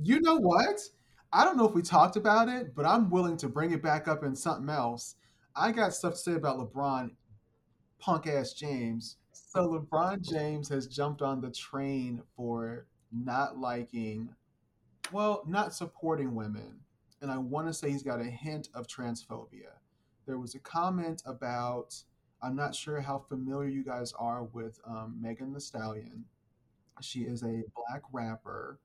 You know what? I don't know if we talked about it, but I'm willing to bring it back up in something else. I got stuff to say about LeBron, punk ass James. So LeBron James has jumped on the train for not liking, well, not supporting women. And I want to say he's got a hint of transphobia. There was a comment about, I'm not sure how familiar you guys are with um, Megan Thee Stallion. She is a black rapper.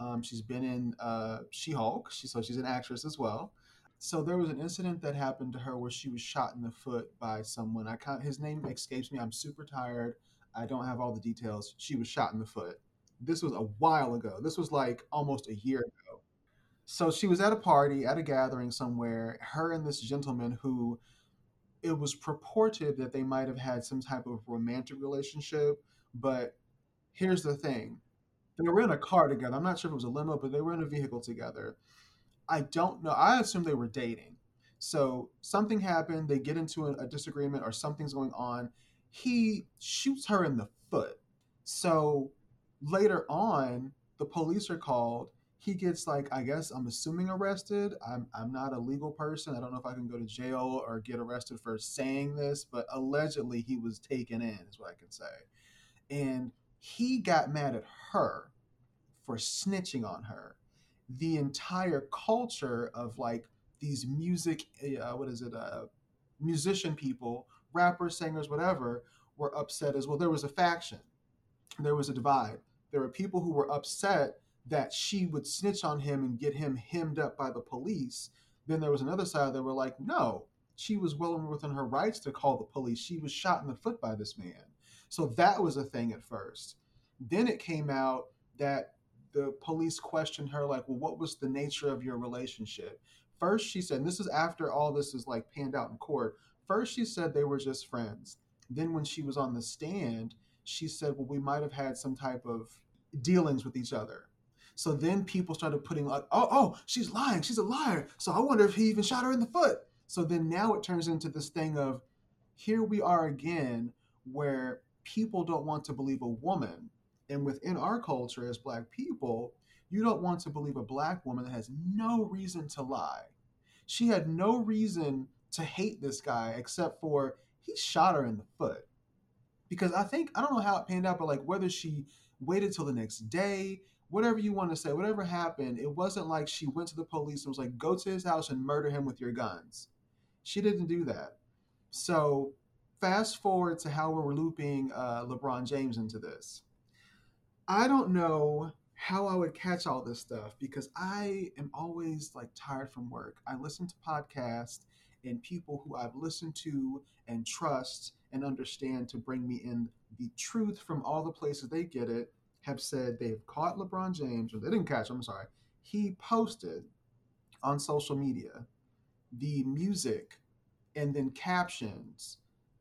Um, she's been in uh, She Hulk, she, so she's an actress as well. So there was an incident that happened to her where she was shot in the foot by someone. I can't, his name escapes me. I'm super tired. I don't have all the details. She was shot in the foot. This was a while ago. This was like almost a year ago. So she was at a party, at a gathering somewhere. Her and this gentleman who it was purported that they might have had some type of romantic relationship, but here's the thing. They were in a car together. I'm not sure if it was a limo, but they were in a vehicle together. I don't know. I assume they were dating. So something happened. They get into a, a disagreement or something's going on. He shoots her in the foot. So later on, the police are called. He gets like, I guess I'm assuming arrested. I'm I'm not a legal person. I don't know if I can go to jail or get arrested for saying this, but allegedly he was taken in, is what I can say. And he got mad at her for snitching on her. The entire culture of like these music, uh, what is it, uh, musician people, rappers, singers, whatever, were upset as well. There was a faction, there was a divide. There were people who were upset that she would snitch on him and get him hemmed up by the police. Then there was another side that were like, no, she was well within her rights to call the police. She was shot in the foot by this man. So that was a thing at first. Then it came out that the police questioned her, like, well, what was the nature of your relationship? First, she said, and this is after all this is like panned out in court. First, she said they were just friends. Then, when she was on the stand, she said, well, we might have had some type of dealings with each other. So then people started putting like, oh, oh, she's lying, she's a liar. So I wonder if he even shot her in the foot. So then now it turns into this thing of here we are again where people don't want to believe a woman. And within our culture as black people, you don't want to believe a black woman that has no reason to lie. She had no reason to hate this guy except for he shot her in the foot. Because I think, I don't know how it panned out, but like whether she waited till the next day, whatever you want to say, whatever happened, it wasn't like she went to the police and was like, go to his house and murder him with your guns. She didn't do that. So fast forward to how we're looping uh, LeBron James into this. I don't know how I would catch all this stuff because I am always like tired from work. I listen to podcasts and people who I've listened to and trust and understand to bring me in the truth from all the places they get it have said they've caught LeBron James, or they didn't catch him, I'm sorry. He posted on social media the music and then captions,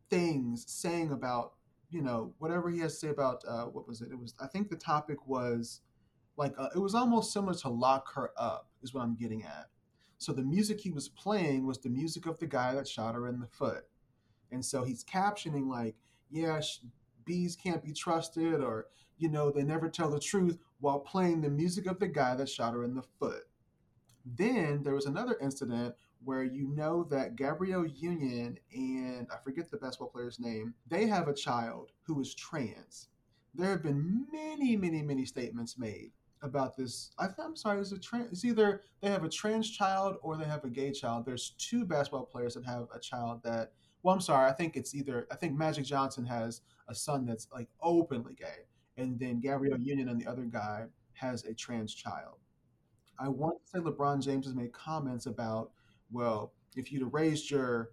things saying about, you know, whatever he has to say about, uh, what was it? It was, I think the topic was like, uh, it was almost similar to Lock Her Up, is what I'm getting at. So the music he was playing was the music of the guy that shot her in the foot. And so he's captioning, like, yeah, bees can't be trusted, or, you know, they never tell the truth while playing the music of the guy that shot her in the foot. Then there was another incident where you know that Gabrielle Union and I forget the basketball player's name, they have a child who is trans. There have been many, many, many statements made about this. I am sorry, it's a trans. It's either they have a trans child or they have a gay child. There's two basketball players that have a child that. Well, I'm sorry. I think it's either. I think Magic Johnson has a son that's like openly gay, and then Gabrielle Union and the other guy has a trans child. I want to say LeBron James has made comments about, well, if you'd have raised your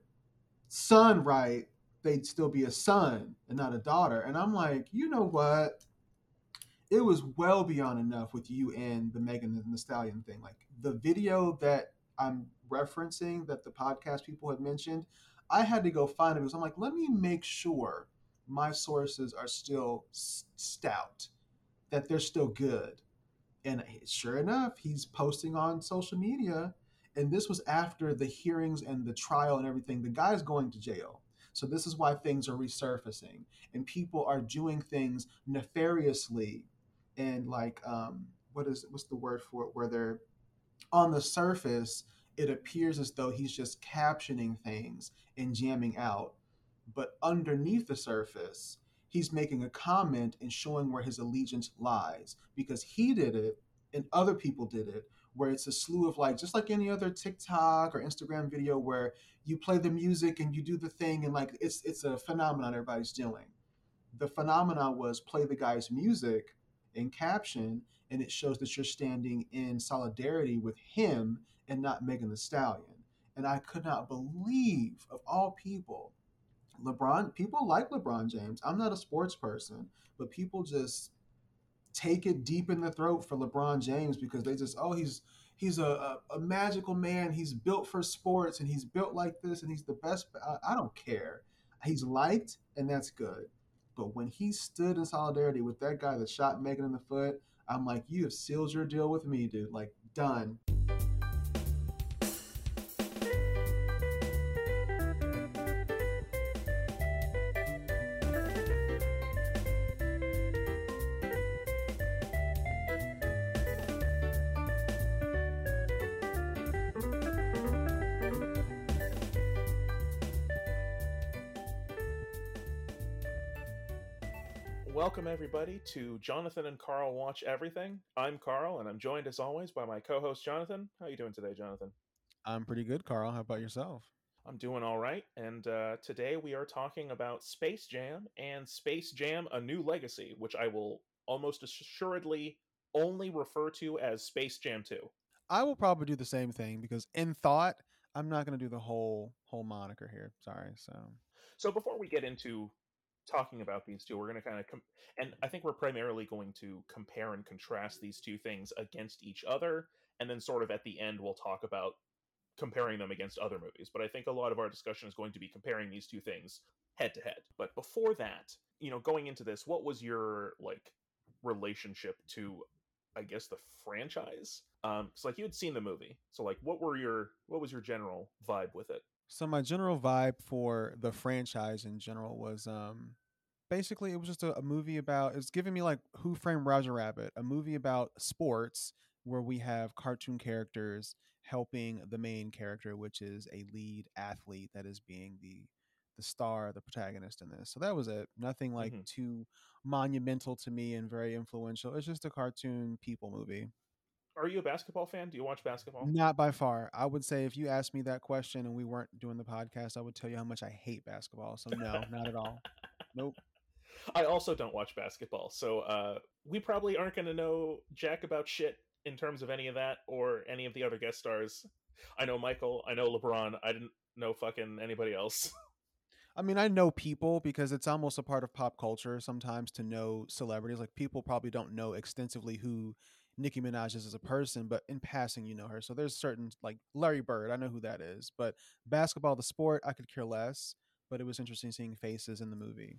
son right, they'd still be a son and not a daughter. And I'm like, you know what? It was well beyond enough with you and the Megan and the Stallion thing. Like the video that I'm referencing that the podcast people had mentioned, I had to go find it because I'm like, let me make sure my sources are still stout, that they're still good. And sure enough, he's posting on social media. And this was after the hearings and the trial and everything. The guy's going to jail. So this is why things are resurfacing and people are doing things nefariously and like um, what is what's the word for it where they're on the surface it appears as though he's just captioning things and jamming out but underneath the surface he's making a comment and showing where his allegiance lies because he did it and other people did it where it's a slew of like just like any other TikTok or Instagram video where you play the music and you do the thing and like it's it's a phenomenon everybody's doing. The phenomenon was play the guy's music in caption and it shows that you're standing in solidarity with him and not Megan Thee Stallion. And I could not believe of all people LeBron people like LeBron James. I'm not a sports person, but people just take it deep in the throat for LeBron James because they just oh he's he's a, a, a, magical man. He's built for sports and he's built like this and he's the best. I, I don't care. He's liked and that's good. But when he stood in solidarity with that guy that shot Megan in the foot, I'm like, you have sealed your deal with me, dude. Like done. Everybody to Jonathan and Karl Watch Everything. I'm Karl, and I'm joined as always by my co-host Jonathan. How are you doing today, Jonathan? I'm pretty good, Karl. How about yourself? I'm doing all right, and uh, today we are talking about Space Jam and Space Jam: A New Legacy, which I will almost assuredly only refer to as Space Jam 2. I will probably do the same thing because in thought, I'm not going to do the whole whole moniker here. Sorry. So So before we get into talking about these two, we're going to kind of, com- and I think we're primarily going to compare and contrast these two things against each other, and then sort of at the end we'll talk about comparing them against other movies. But I think a lot of our discussion is going to be comparing these two things head to head. But before that, you know, going into this, what was your like relationship to, I guess, the franchise? Um, because like you had seen the movie, so like, what were your, what was your general vibe with it? So my general vibe for the franchise in general was um basically it was just a, a movie about it's giving me like Who Framed Roger Rabbit, a movie about sports where we have cartoon characters helping the main character, which is a lead athlete that is being the the star, the protagonist in this. So that was it. Nothing like mm-hmm. too monumental to me and very influential. It's just a cartoon people movie. Are you a basketball fan? Do you watch basketball? Not by far. I would say if you asked me that question and we weren't doing the podcast, I would tell you how much I hate basketball. So no, not at all. Nope. I also don't watch basketball, so uh, we probably aren't going to know jack about shit in terms of any of that or any of the other guest stars. I know Michael. I know LeBron. I didn't know fucking anybody else. I mean, I know people because it's almost a part of pop culture sometimes to know celebrities. Like people probably don't know extensively who Nicki Minaj is as a person, but in passing, you know her. So there's certain like Larry Bird, I know who that is, but basketball, the sport, I could care less. But it was interesting seeing faces in the movie.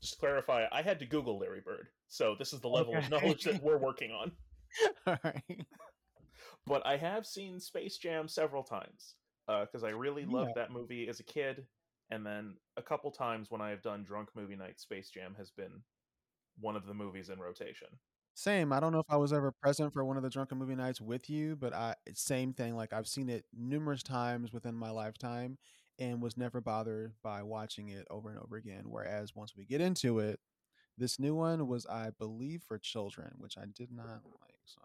Just to clarify, I had to Google Larry Bird, so this is the level okay. of knowledge that we're working on. All right. But I have seen Space Jam several times because uh, I really loved yeah. that movie as a kid, and then a couple times when I have done drunk movie night, Space Jam has been one of the movies in rotation. Same. I don't know if I was ever present for one of the drunken movie nights with you, but I same thing. Like I've seen it numerous times within my lifetime and was never bothered by watching it over and over again. Whereas once we get into it, this new one was, I believe, for children, which I did not like. So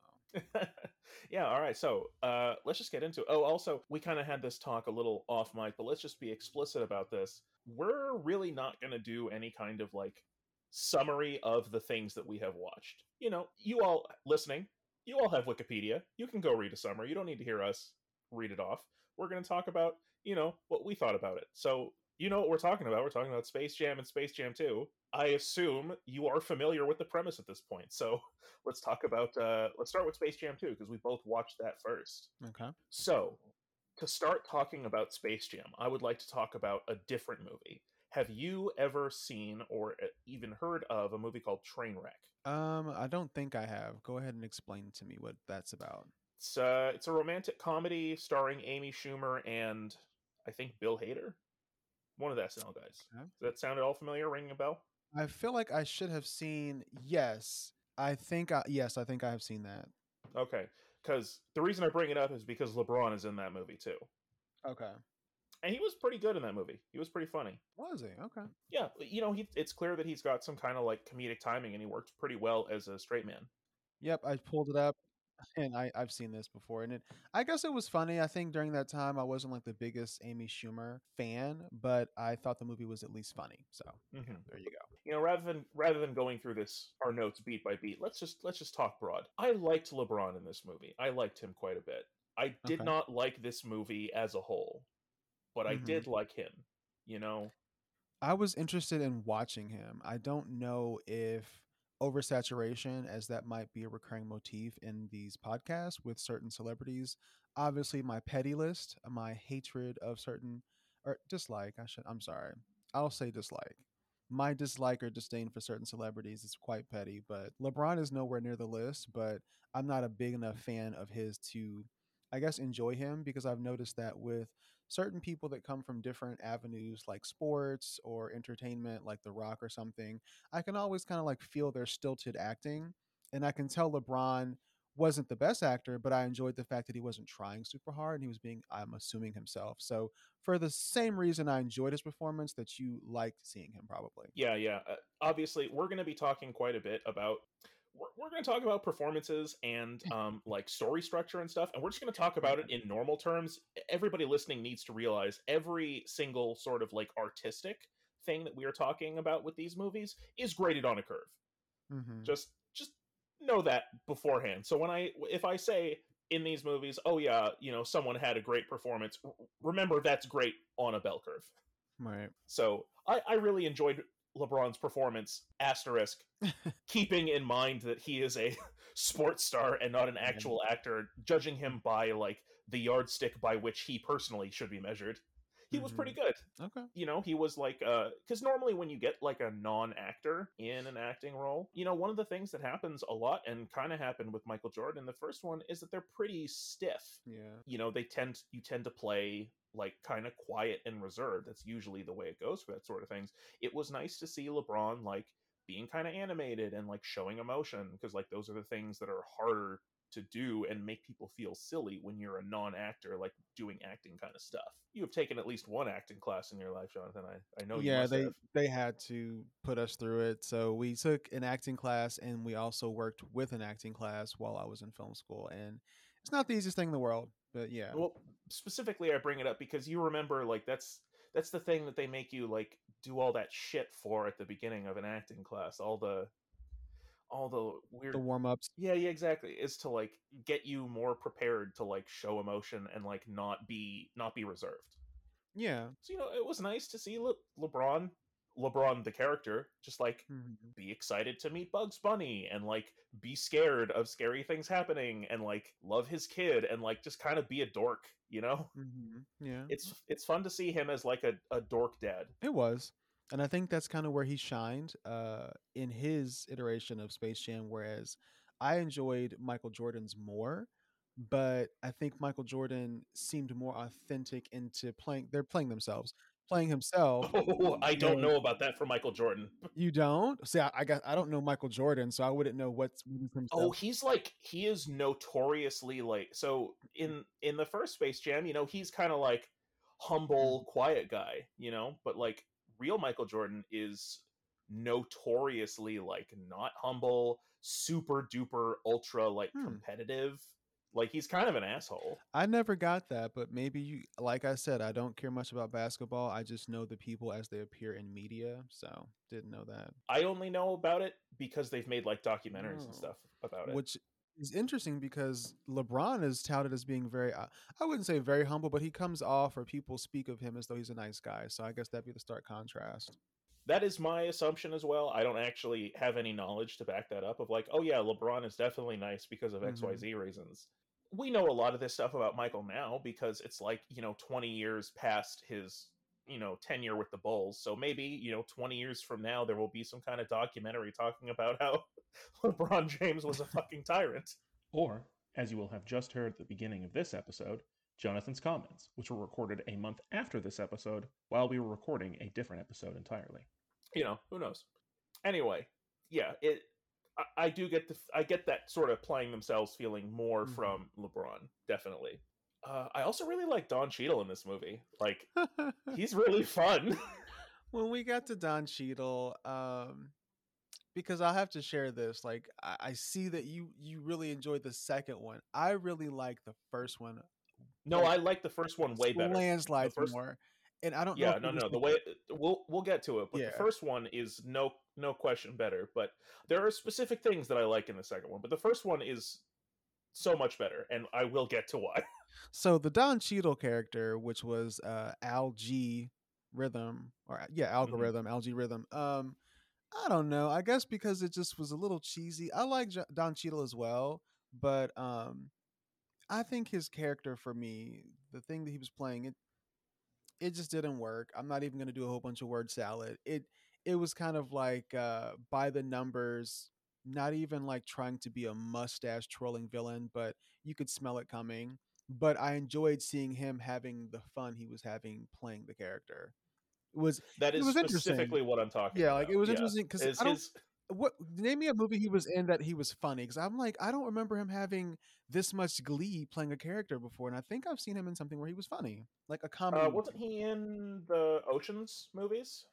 yeah, all right. So uh, let's just get into it. Oh, also, we kind of had this talk a little off mic, but let's just be explicit about this. We're really not going to do any kind of like summary of the things that we have watched. You know, you all listening, you all have Wikipedia. You can go read a summary. You don't need to hear us read it off. We're going to talk about, you know, what we thought about it. So, you know what we're talking about. We're talking about Space Jam and Space Jam 2. I assume you are familiar with the premise at this point. So, let's talk about uh let's start with Space Jam 2 because we both watched that first. Okay. So, to start talking about Space Jam, I would like to talk about a different movie have you ever seen or uh, even heard of a movie called Trainwreck? Um, I don't think I have. Go ahead and explain to me what that's about. It's uh, it's a romantic comedy starring Amy Schumer and I think Bill Hader, one of the SNL guys. Okay. Does that sound at all familiar? Ringing a bell? I feel like I should have seen. Yes, I think I, yes, I think I have seen that. Okay, because the reason I bring it up is because LeBron is in that movie too, Okay. And he was pretty good in that movie. He was pretty funny. Was he? Okay. Yeah, you know, he, it's clear that he's got some kind of like comedic timing, and he worked pretty well as a straight man. Yep, I pulled it up and I, I've seen this before. And it I guess it was funny. I think during that time I wasn't like the biggest Amy Schumer fan, but I thought the movie was at least funny. So Mhm. there you go. you know rather than rather than going through this our notes beat by beat let's just let's just talk broad i liked lebron in this movie i liked him quite a bit i did Okay. not like this movie as a whole but i Mhm. did like him you know I was interested in watching him. I don't know if oversaturation, as that might be a recurring motif in these podcasts with certain celebrities. Obviously, my petty list, my hatred of certain or dislike. I should. I'm sorry. I'll say dislike. My dislike or disdain for certain celebrities is quite petty, but LeBron is nowhere near the list. But I'm not a big enough fan of his to, I guess, enjoy him because I've noticed that with certain people that come from different avenues like sports or entertainment like the rock or something i can always kind of like feel their stilted acting and i can tell lebron wasn't the best actor but i enjoyed the fact that he wasn't trying super hard and he was being i'm assuming himself so for the same reason i enjoyed his performance that you liked seeing him probably. Yeah yeah uh, obviously we're going to be talking quite a bit about we're, we're going to talk about performances and um, like story structure and stuff and we're just going to talk about it in normal terms. Everybody listening needs to realize every single sort of like artistic thing that we are talking about with these movies is graded on a curve. Mm-hmm. just just know that beforehand. So when i if i say in these movies oh yeah you know someone had a great performance remember that's great on a bell curve. Right. So i i really enjoyed lebron's performance asterisk keeping in mind that he is a sports star and not an actual actor judging him by like the yardstick by which he personally should be measured he was pretty good. Okay. You know he was like uh because normally when you get like a non-actor in an acting role you know one of the things that happens a lot and kind of happened with michael jordan the first one is that they're pretty stiff. Yeah. You know they tend you tend to play like kind of quiet and reserved. That's usually the way it goes for that sort of things. It was nice to see lebron like being kind of animated and like showing emotion because like those are the things that are harder to do and make people feel silly when you're a non-actor like doing acting kind of stuff. You have taken at least one acting class in your life jonathan. I, I know yeah they have. they had to put us through it. So we took an acting class and we also worked with an acting class while i was in film school and it's not the easiest thing in the world but yeah. Well specifically i bring it up because you remember like that's that's the thing that they make you like do all that shit for at the beginning of an acting class all the all the weird the warm-ups. Yeah yeah exactly is to like get you more prepared to like show emotion and like not be not be reserved. Yeah. So you know it was nice to see Le- lebron lebron the character just like Mhm. be excited to meet bugs bunny and like be scared of scary things happening and like love his kid and like just kind of be a dork you know Mhm. yeah it's it's fun to see him as like a, a dork dad It was. And I think that's kind of where he shined uh, in his iteration of Space Jam, whereas I enjoyed Michael Jordan's more. But I think Michael Jordan seemed more authentic into playing. They're playing themselves, playing himself. oh i don't know about that for michael jordan You don't see. I, I got. I don't know Michael Jordan, so I wouldn't know what's really Oh, he's like he is notoriously like so in in the first Space Jam, you know, he's kind of like humble, quiet guy, you know, but like real Michael Jordan is notoriously like not humble, super duper ultra like Hmm. competitive. Like he's kind of an asshole. I never got that, but maybe you. Like I said, I don't care much about basketball. I just know the people as they appear in media, so didn't know that. I only know about it because they've made like documentaries and Oh. stuff about it. which is interesting because LeBron is touted as being very uh, I wouldn't say very humble, but he comes off or people speak of him as though he's a nice guy. So I guess that'd be the stark contrast. that is my assumption as well. I don't actually have any knowledge to back that up of like, oh yeah, LeBron is definitely nice because of. XYZ reasons. We know a lot of this stuff about Michael now because it's like, you know, 20 years past his, you know, tenure with the Bulls. So maybe, you know, 20 years from now there will be some kind of documentary talking about how LeBron James was a fucking tyrant. Or, as you will have just heard at the beginning of this episode, Jonathan's comments, which were recorded a month after this episode while we were recording a different episode entirely. you know, who knows? Anyway, yeah, it I, I do get the I get that sort of playing themselves feeling more Mhm. from LeBron, definitely. Uh, I also really like Don Cheadle in this movie. Like he's really fun. when we got to Don Cheadle, um, because I'll have to share this. Like, I, I see that you you really enjoyed the second one. I really like the first one. no, Like, I like the first one way better. Landslide first- more. And I don't. Yeah, if no, no. The way we'll we'll get to it, but Yeah. the first one is no no question better. But there are specific things that I like in the second one, but the first one is so much better, and I will get to why. So the Don Cheadle character, which was uh, Al G Rhythm, or uh, yeah, algorithm, Al G Rhythm. Um, I don't know. I guess because it just was a little cheesy. I like J- Don Cheadle as well, but um, I think his character for me, the thing that he was playing, it it just didn't work. I'm not even going to do a whole bunch of word salad. It it was kind of like uh, by the numbers, not even like trying to be a mustache trolling villain, but you could smell it coming. But I enjoyed seeing him having the fun he was having playing the character. It was That It is was specifically what I'm talking yeah, about. like it was Yeah. interesting because I don't his what name me a movie he was in that he was funny because I'm like I don't remember him having this much glee playing a character before, and I think I've seen him in something where he was funny, like a comedy. uh, wasn't he in the Ocean's movies?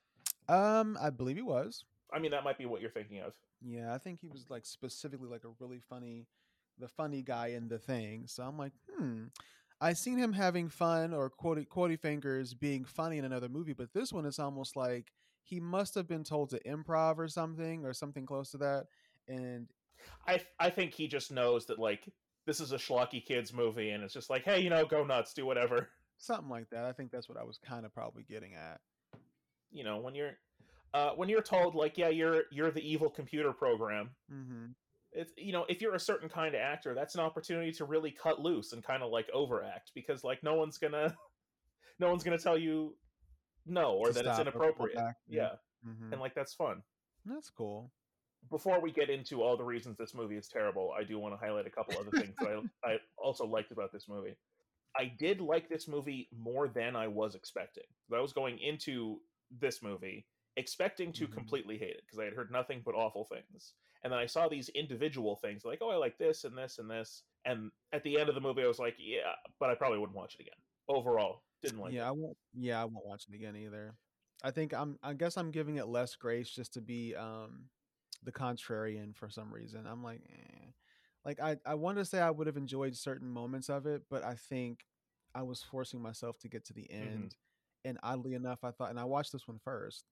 Um, I believe he was. I mean, that might be what you're thinking of. Yeah, I think he was like specifically like a really funny, the funny guy in the thing. So I'm like, hmm. I seen him having fun or quotey quotey fingers being funny in another movie, but this one is almost like he must have been told to improv or something or something close to that. And I I think he just knows that like this is a schlocky kids movie, and it's just like, hey, you know, go nuts, do whatever. something like that. I think that's what I was kind of probably getting at. You know, when you're uh, when you're told like, yeah, you're you're the evil computer program. Mm-hmm. It's you know, if you're a certain kind of actor, that's an opportunity to really cut loose and kind of like overact because like no one's gonna no one's gonna tell you no or that it's stop or pull inappropriate. back, Yeah, Mm-hmm. and like that's fun. That's cool. before we get into all the reasons this movie is terrible, I do want to highlight a couple other things that I, I also liked about this movie. I did like this movie more than I was expecting. I was going into this movie expecting to Mhm. completely hate it because I had heard nothing but awful things. And then I saw these individual things like, oh, I like this and this and this. And at the end of the movie, I was like, yeah, but I probably wouldn't watch it again. Overall, didn't like yeah, it. I won't. Yeah, I won't watch it again either. I think I'm. I guess I'm giving it less grace just to be um the contrarian for some reason. I'm like, eh. like I I want to say I would have enjoyed certain moments of it, but I think I was forcing myself to get to the end. And oddly enough, I thought, and I watched this one first,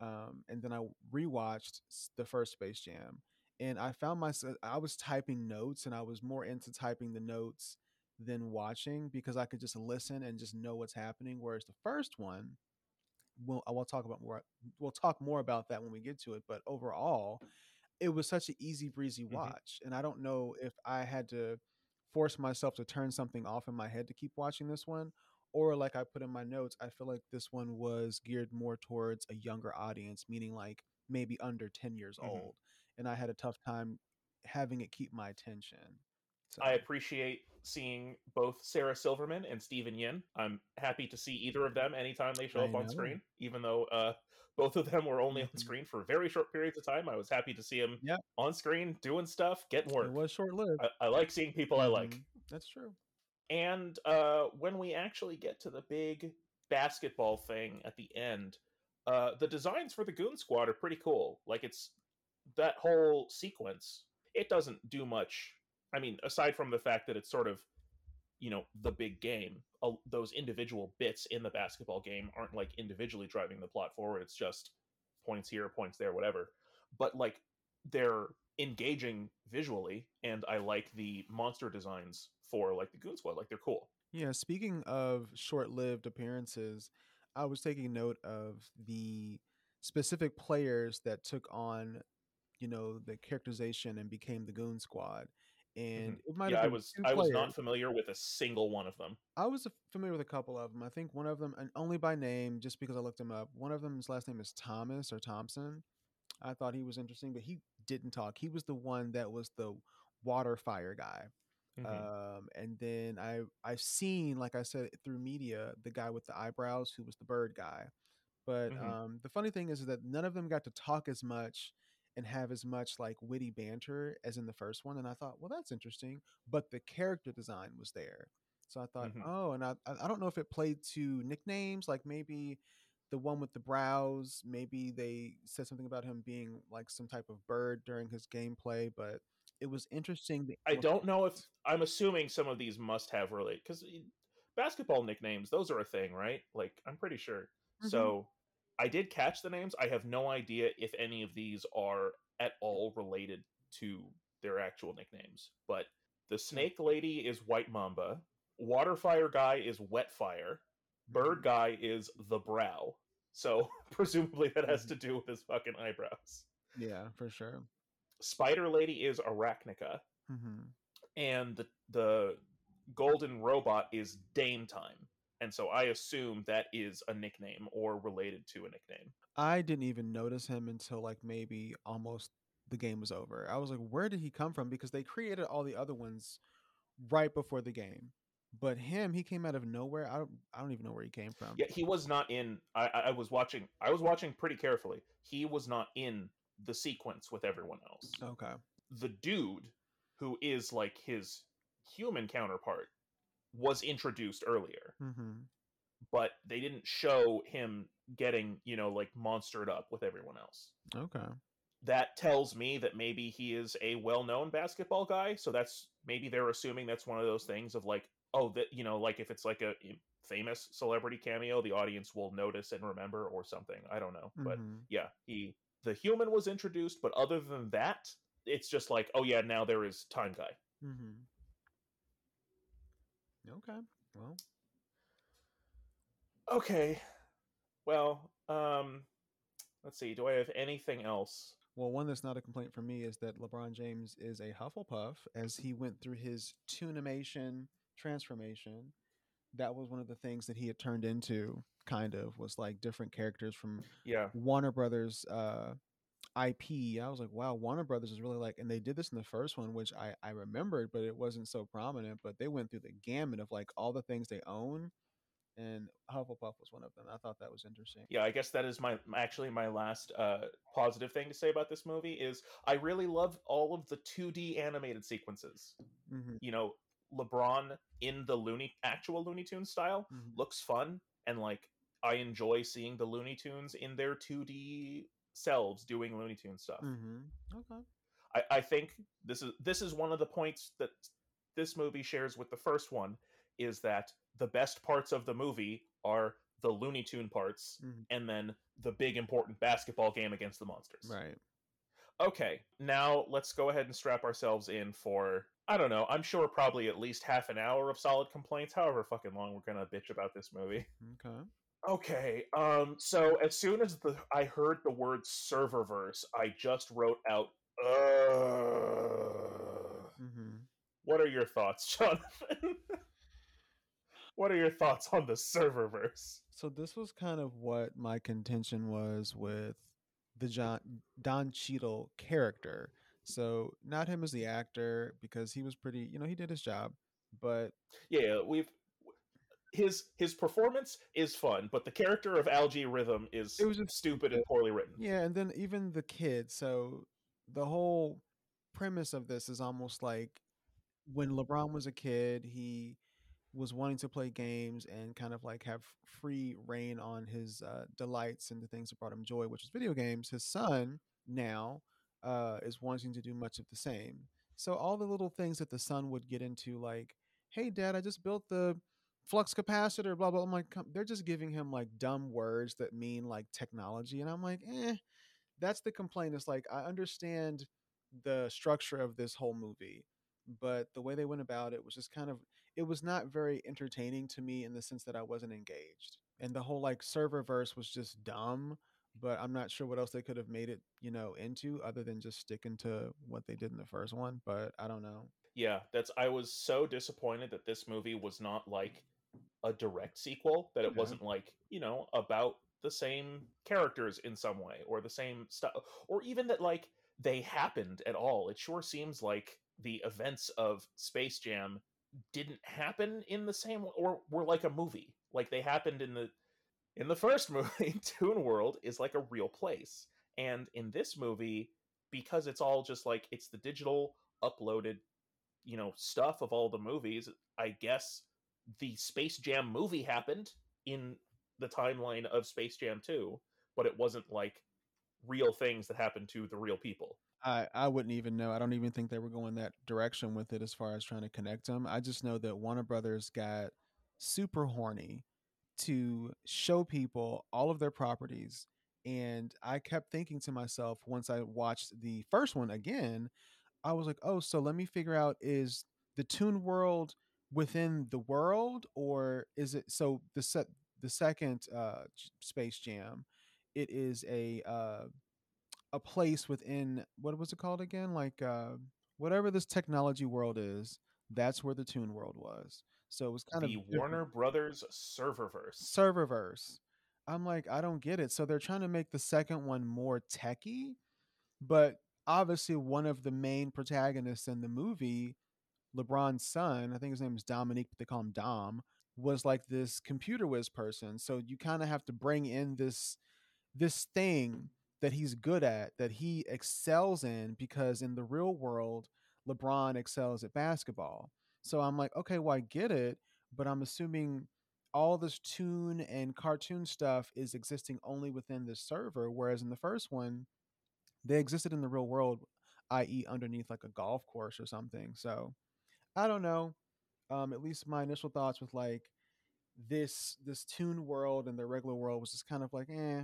um, and then I rewatched the first Space Jam, and I found myself I was typing notes, and I was more into typing the notes than watching because I could just listen and just know what's happening. Whereas the first one, we'll I will talk about more. We'll talk more about that when we get to it. But overall, it was such an easy breezy Mhm. watch, and I don't know if I had to force myself to turn something off in my head to keep watching this one, or like I put in my notes, I feel like this one was geared more towards a younger audience, meaning like maybe under ten years Mhm. old, and I had a tough time having it keep my attention. So, I appreciate seeing both Sarah Silverman and Steven Yeun. I'm happy to see either of them anytime they show I up on screen, even though uh, both of them were only on Mhm. screen for very short periods of time. I was happy to see them Yep. on screen doing stuff, getting work. it was short lived. I, I like seeing people I like. That's true. And uh, when we actually get to the big basketball thing at the end, uh, the designs for the Goon Squad are pretty cool. Like it's that whole sequence. It doesn't do much. I mean, aside from the fact that it's sort of, you know, the big game. Uh, those individual bits in the basketball game aren't like individually driving the plot forward. It's just points here, points there, whatever. But like they're engaging visually, and I like the monster designs for like the Goon Squad. Like they're cool. Yeah, speaking of short-lived appearances, I was taking note of the specific players that took on, you know, the characterization and became the Goon Squad. And it might Mm-hmm. Yeah, I was I was not familiar with a single one of them. I was familiar with a couple of them. I think one of them, and only by name, just because I looked him up. One of them's last name is Thomas or Thompson. I thought he was interesting, but he didn't talk. He was the one that was the water fire guy. Mhm. Um, and then I I've seen, like I said, through media, the guy with the eyebrows who was the bird guy. But Mhm. um, the funny thing is that none of them got to talk as much and have as much like witty banter as in the first one. And I thought, well, that's interesting. But the character design was there. So I thought, Mhm. oh, and I I don't know if it played to nicknames, like maybe the one with the brows, maybe they said something about him being like some type of bird during his gameplay, but it was interesting. the I don't know if I'm assuming some of these must have relate because basketball nicknames those are a thing, right? Like I'm pretty sure. Mhm. So I did catch the names. I have no idea if any of these are at all related to their actual nicknames. But the snake lady is White Mamba. Waterfire guy is Wet Fire. Bird guy is the Brow. So presumably that has to do with his fucking eyebrows. Yeah, for sure. Spider lady is Arachnneka. hmm and the the golden robot is Dame Time. And so I assume that is a nickname or related to a nickname. I didn't even notice him until like maybe almost the game was over. I was like, where did he come from? Because they created all the other ones right before the game. But him, he came out of nowhere. I don't I don't even know where he came from. Yeah, he was not in I, I was watching I was watching pretty carefully. He was not in the sequence with everyone else. Okay. The dude who is like his human counterpart was introduced earlier, hmm but they didn't show him getting, you know, like monstered up with everyone else. Okay. that tells me that maybe he is a well-known basketball guy so that's maybe they're assuming that's one of those things of like oh that you know like if it's like a famous celebrity cameo the audience will notice and remember or something i don't know but Mhm. yeah he the human was introduced but other than that it's just like oh yeah now there is time guy Mm-hmm. Okay. Well, okay well um let's see do i have anything else well, one that's not a complaint for me is that LeBron James is a Hufflepuff as he went through his Toonimation transformation. That was one of the things that he had turned into, kind of, was like different characters from yeah Warner Brothers uh IP. I was like, wow, Warner Brothers is really like and they did this in the first one, which I, I remembered, but it wasn't so prominent. But they went through the gamut of like all the things they own and Hufflepuff was one of them. I thought that was interesting. yeah i guess that is my actually my last uh positive thing to say about this movie is i really love all of the 2d animated sequences Mm-hmm. you know lebron in the looney actual looney tunes style Mhm. looks fun and like i enjoy seeing the looney tunes in their 2d selves doing looney tune stuff Mm-hmm. Okay. I, I think this is this is one of the points that this movie shares with the first one is that the best parts of the movie are the Looney Tune parts Mhm. and then the big important basketball game against the monsters. Right. Okay, now let's go ahead and strap ourselves in for I don't know, I'm sure probably at least half an hour of solid complaints, however fucking long we're gonna bitch about this movie. Okay. Okay, um, so as soon as the I heard the word serververse, I just wrote out. Mm-hmm. What are your thoughts, Jonathan? what are your thoughts on the serververse? So this was kind of what my contention was with the John Don Cheadle character. So not him as the actor because he was pretty, you know, he did his job, but Yeah, we've his his performance is fun, but the character of Al-G Rhythm is It was just stupid and poorly written. yeah, and then even the kid. So the whole premise of this is almost like when LeBron was a kid, he was wanting to play games and kind of like have free reign on his uh, delights and the things that brought him joy, which is video games. His son now uh, is wanting to do much of the same. So all the little things that the son would get into, like, "Hey, Dad, I just built the flux capacitor," blah blah. I'm like, they're just giving him like dumb words that mean like technology, and I'm like, eh. That's the complaint. It's like I understand the structure of this whole movie, but the way they went about it was just kind of it was not very entertaining to me in the sense that I wasn't engaged. And the whole like server verse was just dumb, but I'm not sure what else they could have made it, you know, into other than just sticking to what they did in the first one, but I don't know. Yeah, that's I was so disappointed that this movie was not like a direct sequel, that it Yeah. wasn't like, you know, about the same characters in some way or the same stuff or even that like they happened at all. It sure seems like the events of Space Jam didn't happen in the same or were like a movie. Like they happened in the in the first movie, Toon World is like a real place. And in this movie, because it's all just like it's the digital uploaded, you know, stuff of all the movies. I guess the Space Jam movie happened in the timeline of Space Jam 2, but it wasn't like real things that happened to the real people. I, I wouldn't even know. I don't even think they were going that direction with it as far as trying to connect them. I just know that Warner Brothers got super horny to show people all of their properties. And I kept thinking to myself once I watched the first one again, I was like, oh, so let me figure out is the Toon World within the world or is it so the set the second uh Space Jam it is a uh a place within what was it called again? Like uh whatever this technology world is, that's where the Toon World was. So it was kind the of the Warner Brothers serververse. serververse. I'm like, I don't get it. So they're trying to make the second one more techy, but obviously one of the main protagonists in the movie, LeBron's son, I think his name is Dominique, but they call him Dom, was like this computer whiz person. So you kind of have to bring in this this thing that he's good at, that he excels in, because in the real world, LeBron excels at basketball. So I'm like, okay, well, I get it, but I'm assuming all this tune and cartoon stuff is existing only within this server, whereas in the first one, they existed in the real world, i.e., underneath like a golf course or something. So I don't know. Um, at least my initial thoughts with like this this Toon World and the regular world was just kind of like, eh,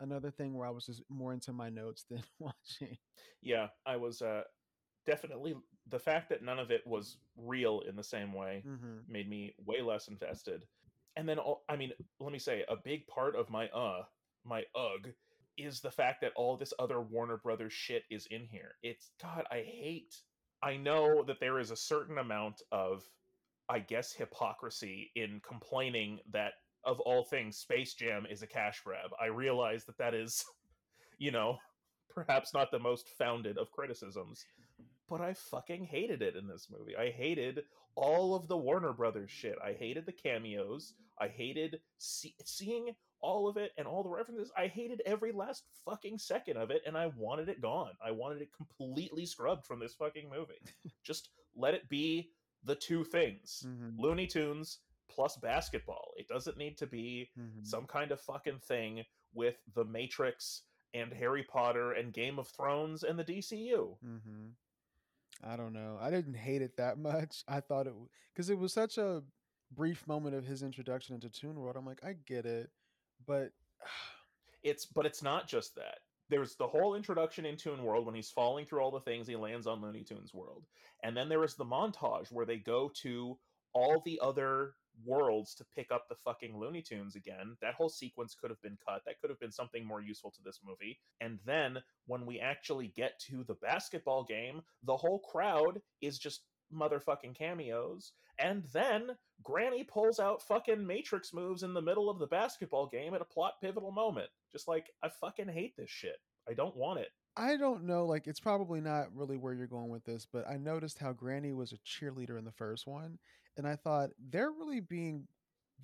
another thing where I was just more into my notes than watching. Yeah, I was uh definitely the fact that none of it was real in the same way Mm-hmm. made me way less invested. And then all, I mean, let me say a big part of my uh my ugh is the fact that all this other Warner Brothers shit is in here. It's god, I hate I know that there is a certain amount of I guess hypocrisy in complaining that of all things Space Jam is a cash grab. I realize that that is you know, perhaps not the most founded of criticisms, but I fucking hated it in this movie. I hated all of the Warner Brothers shit. I hated the cameos. I hated see- seeing all of it and all the references. I hated every last fucking second of it, and I wanted it gone. I wanted it completely scrubbed from this fucking movie. Just let it be the two things Mm-hmm. Looney Tunes plus basketball. It doesn't need to be Mm-hmm. some kind of fucking thing with the Matrix and Harry Potter and Game of Thrones and the DCU. Mm-hmm. I don't know. I didn't hate it that much. I thought it because it was such a brief moment of his introduction into Toon World. I'm like, I get it, but It's but it's not just that. There's the whole introduction in Toon World when he's falling through all the things he lands on Looney Tunes World. And then there is the montage where they go to all the other worlds to pick up the fucking Looney Tunes again. That whole sequence could have been cut. That could have been something more useful to this movie. And then when we actually get to the basketball game, the whole crowd is just motherfucking cameos. And then Granny pulls out fucking Matrix moves in the middle of the basketball game at a plot pivotal moment. Just like, I fucking hate this shit. I don't want it. I don't know. Like, it's probably not really where you're going with this, but I noticed how Granny was a cheerleader in the first one, and I thought they're really being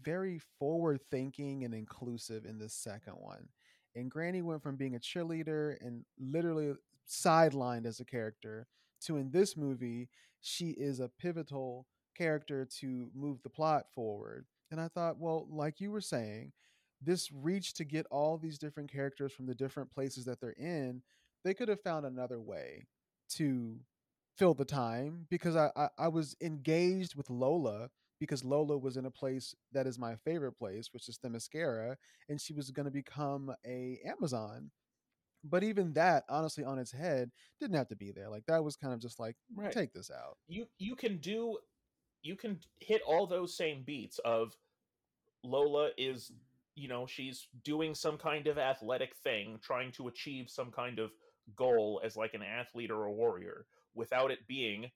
very forward thinking and inclusive in this second one. And Granny went from being a cheerleader and literally sidelined as a character to in this movie, she is a pivotal character to move the plot forward. And I thought, well, like you were saying, this reach to get all these different characters from the different places that they're in, they could have found another way to fill the time because I, I, I was engaged with Lola because Lola was in a place that is my favorite place, which is Themyscira, and she was going to become a Amazon. But even that, honestly, on its head, didn't have to be there. Like that was kind of just like Right. take this out. You you can do you can hit all those same beats of Lola is you know she's doing some kind of athletic thing trying to achieve some kind of goal as like an athlete or a warrior without it being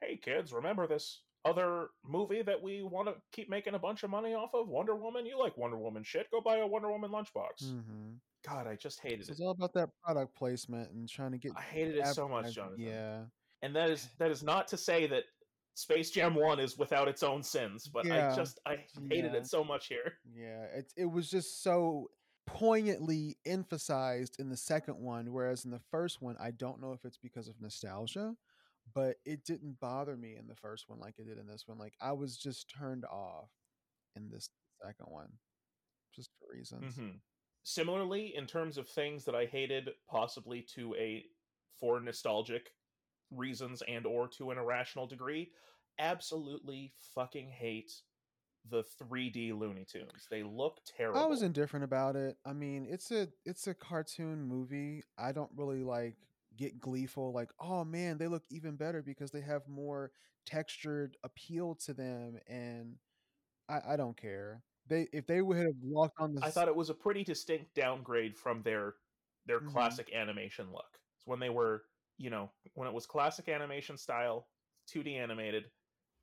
hey kids remember this other movie that we want to keep making a bunch of money off of wonder woman you like wonder woman shit go buy a wonder woman lunchbox Mm-hmm. god i just hated it it's all about that product placement and trying to get. i hated it so much jonathan Yeah, and that is that is not to say that Space Jam One is without its own sins, but Yeah. I just I hated Yeah. it so much here. yeah. It it was just so poignantly emphasized in the second one, whereas in the first one, I don't know if it's because of nostalgia, but it didn't bother me in the first one like it did in this one. Like I was just turned off in this second one, just for reasons. Mhm. Similarly, in terms of things that I hated, possibly to a for nostalgic reasons and or to an irrational degree, absolutely fucking hate the 3D Looney Tunes. They look terrible. I was indifferent about it. I mean, it's a it's a cartoon movie. I don't really like get gleeful like, "Oh man, they look even better because they have more textured appeal to them." And I, I don't care. They if they would have walked on the I thought it was a pretty distinct downgrade from their their Mhm. classic animation look. It's when they were, you know, when it was classic animation style, 2D animated,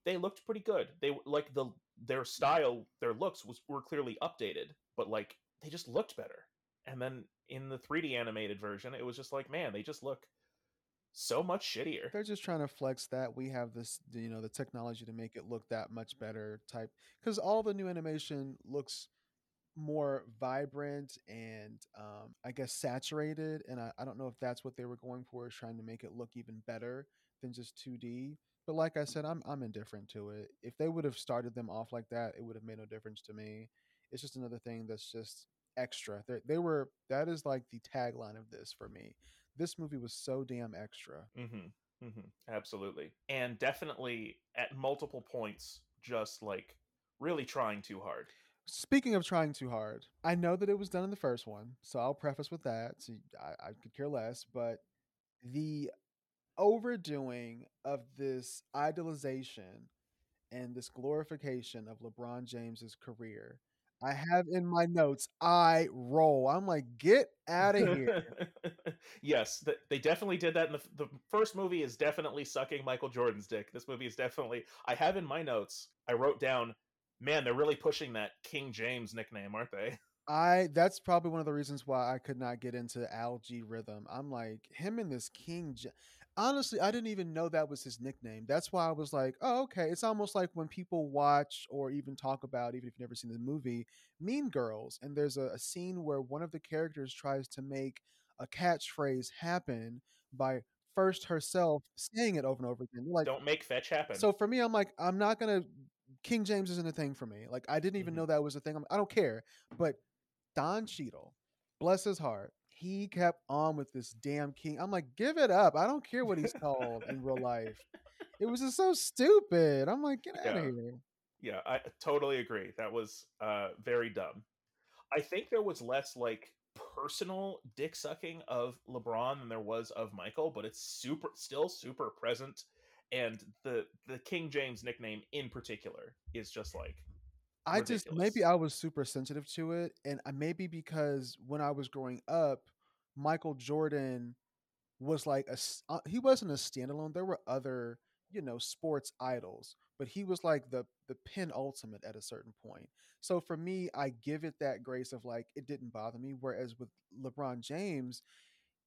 they looked pretty good. They like the their style, their looks was were clearly updated, but like they just looked better. And then in the 3D animated version, it was just like, man, they just look so much shittier. they're just trying to flex that we have this you know the technology to make it look that much better type because all the new animation looks more vibrant and um, i guess saturated and I, I don't know if that's what they were going for is trying to make it look even better than just 2d but like i said i'm, I'm indifferent to it if they would have started them off like that it would have made no difference to me it's just another thing that's just extra they they were that is like the tagline of this for me this movie was so damn extra Mm-hmm. Mm-hmm. Absolutely. And definitely at multiple points, just like really trying too hard. Speaking of trying too hard, I know that it was done in the first one, so I'll preface with that. So I, I could care less, but the overdoing of this idolization and this glorification of LeBron James's career, I have in my notes, I roll. I'm like, get out of here. yes, th- they definitely did that in the, f- the first movie is definitely sucking Michael Jordan's dick. This movie is definitely I have in my notes, I wrote down, man, they're really pushing that King James nickname, aren't they? I that's probably one of the reasons why I could not get into Al-G Rhythm. I'm like him and this King. J- Honestly, I didn't even know that was his nickname. That's why I was like, oh, okay. It's almost like when people watch or even talk about, even if you've never seen the movie, Mean Girls, and there's a, a scene where one of the characters tries to make a catchphrase happen by first herself saying it over and over again. Like, Don't make fetch happen. so for me, I'm like, I'm not gonna. King James isn't a thing for me. Like, I didn't even Mhm. know that was a thing. I'm, I don't care. But Don Cheadle, bless his heart, he kept on with this damn king. I'm like, give it up. I don't care what he's called in real life. It was just so stupid. I'm like, get out of here. yeah, I totally agree. That was uh very dumb. I think there was less like personal dick sucking of LeBron than there was of Michael, but it's super still super present and the the King James nickname in particular is just like I just maybe I was super sensitive to it, and maybe because when I was growing up, Michael Jordan was like a uh, he wasn't a standalone. There were other you know sports idols, but he was like the the penultimate at a certain point. So for me, I give it that grace of like it didn't bother me. Whereas with LeBron James,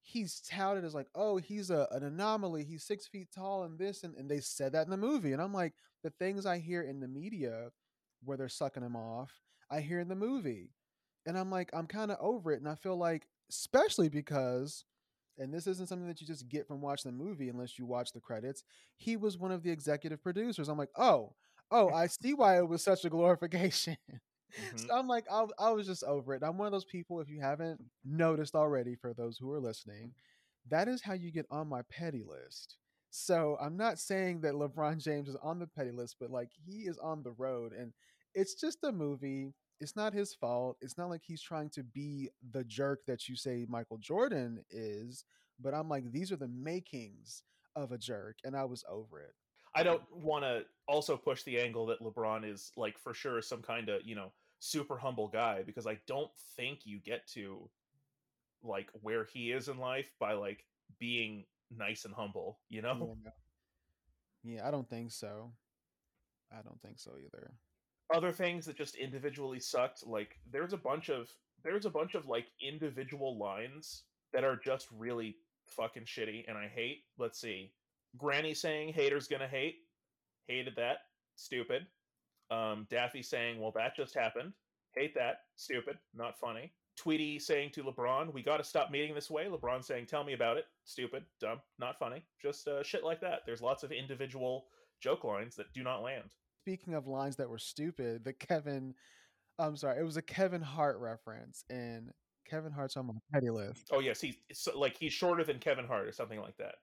he's touted as like, oh, he's a, an anomaly. He's six feet tall and this, and, and they said that in the movie. And I'm like, the things I hear in the media where they're sucking him off, I hear in the movie. And I'm like, I'm kind of over it. And I feel like, especially because, and this isn't something that you just get from watching the movie unless you watch the credits, he was one of the executive producers. I'm like, oh, oh, I see why it was such a glorification. mhm. So I'm like, I, I was just over it. I'm one of those people, if you haven't noticed already, for those who are listening, that is how you get on my petty list. So I'm not saying that LeBron James is on the petty list, but like he is on the road and it's just a movie. It's not his fault. It's not like he's trying to be the jerk that you say Michael Jordan is, but I'm like, these are the makings of a jerk, and I was over it. I don't want to also push the angle that LeBron is like for sure some kind of, you know, super humble guy because I don't think you get to like where he is in life by like being nice and humble, you know? Yeah. yeah, I don't think so. I don't think so either. Other things that just individually sucked, like there's a bunch of there's a bunch of like individual lines that are just really fucking shitty and I hate. Let's see. Granny saying haters gonna hate. Hated that. Stupid. Um Daffy saying, well that just happened. Hate that. Stupid. Not funny. Tweety saying to LeBron, "We got to stop meeting this way." LeBron saying, "Tell me about it." Stupid, dumb, not funny. Just uh, shit like that. There's lots of individual joke lines that do not land. Speaking of lines that were stupid, the Kevin, I'm sorry, it was a Kevin Hart reference, and Kevin Hart's on my petty list. Oh yes, he's so, like he's shorter than Kevin Hart or something like that.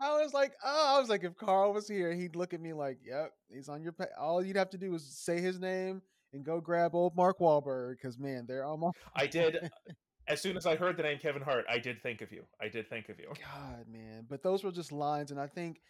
I was like, oh, I was like, if Karl was here, he'd look at me like, yep, he's on your. Pe- All you'd have to do is say his name and go grab old Mark Wahlberg because man, they're all. I did. as soon as I heard the name Kevin Hart, I did think of you. I did think of you. God, man, but those were just lines, and I think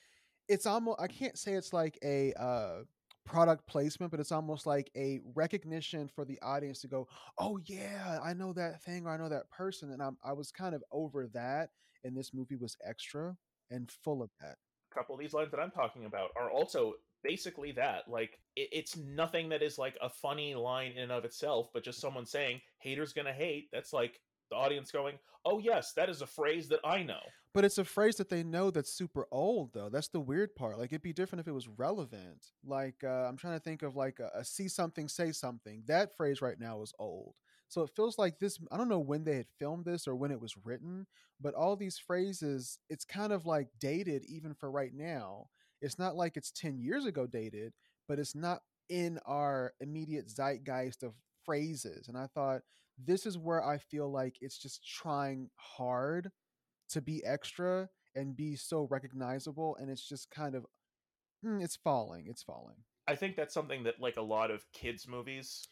it's almost. I can't say it's like a uh, product placement, but it's almost like a recognition for the audience to go, "Oh yeah, I know that thing, or I know that person," and I'm, I was kind of over that, and this movie was extra and full of that. A couple of these lines that I'm talking about are also basically that. Like, it, it's nothing that is like a funny line in and of itself, but just someone saying, haters gonna hate. That's like the audience going, oh, yes, that is a phrase that I know. But it's a phrase that they know that's super old, though. That's the weird part. Like, it'd be different if it was relevant. Like, uh, I'm trying to think of like a, a see something, say something. That phrase right now is old. So it feels like this. I don't know when they had filmed this or when it was written, but all these phrases, it's kind of like dated even for right now. It's not like it's 10 years ago dated, but it's not in our immediate zeitgeist of phrases. And I thought this is where I feel like it's just trying hard to be extra and be so recognizable. And it's just kind of, mm, it's falling. It's falling. I think that's something that like a lot of kids movies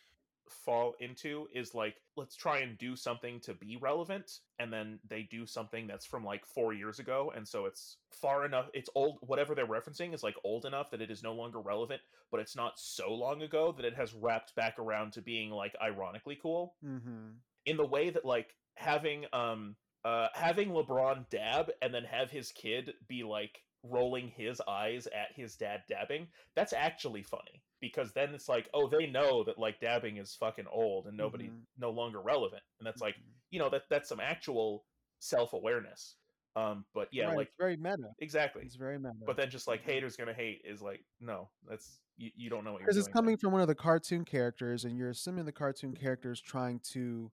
fall into is like let's try and do something to be relevant and then they do something that's from like 4 years ago and so it's far enough it's old whatever they're referencing is like old enough that it is no longer relevant but it's not so long ago that it has wrapped back around to being like ironically cool Mm-hmm. in the way that like having um uh having LeBron dab and then have his kid be like rolling his eyes at his dad dabbing that's actually funny because then it's like oh they know that like dabbing is fucking old and nobody Mhm. no longer relevant and that's like Mhm. you know that that's some actual self-awareness um but yeah Right, like it's very meta. exactly It's very meta. but then just like haters gonna hate is like no that's you, you don't know what you're because it's coming from one of the cartoon characters, and you're assuming the cartoon character is trying to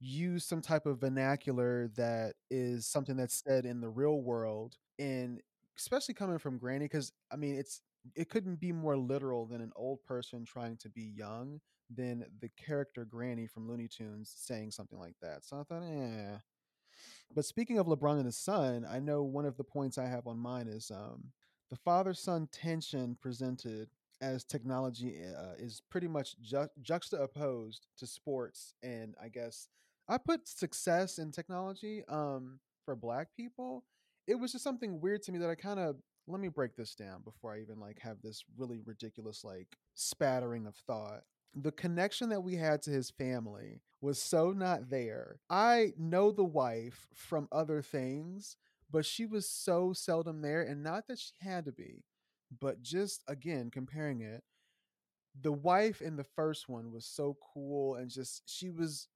use some type of vernacular that is something that's said in the real world, and especially coming from Granny, because I mean, it's it couldn't be more literal than an old person trying to be young than the character Granny from Looney Tunes saying something like that. So I thought, eh. But speaking of LeBron and his son, I know one of the points I have on mine is um, the father son tension presented as technology uh, is pretty much ju- juxtaposed to sports and i guess i put success in technology um, for black people it was just something weird to me that i kind of let me break this down before i even like have this really ridiculous like spattering of thought. The connection that we had to his family was so not there. I know the wife from other things but she was so seldom there and not that she had to be but just again comparing it the wife in the first one was so cool and just she was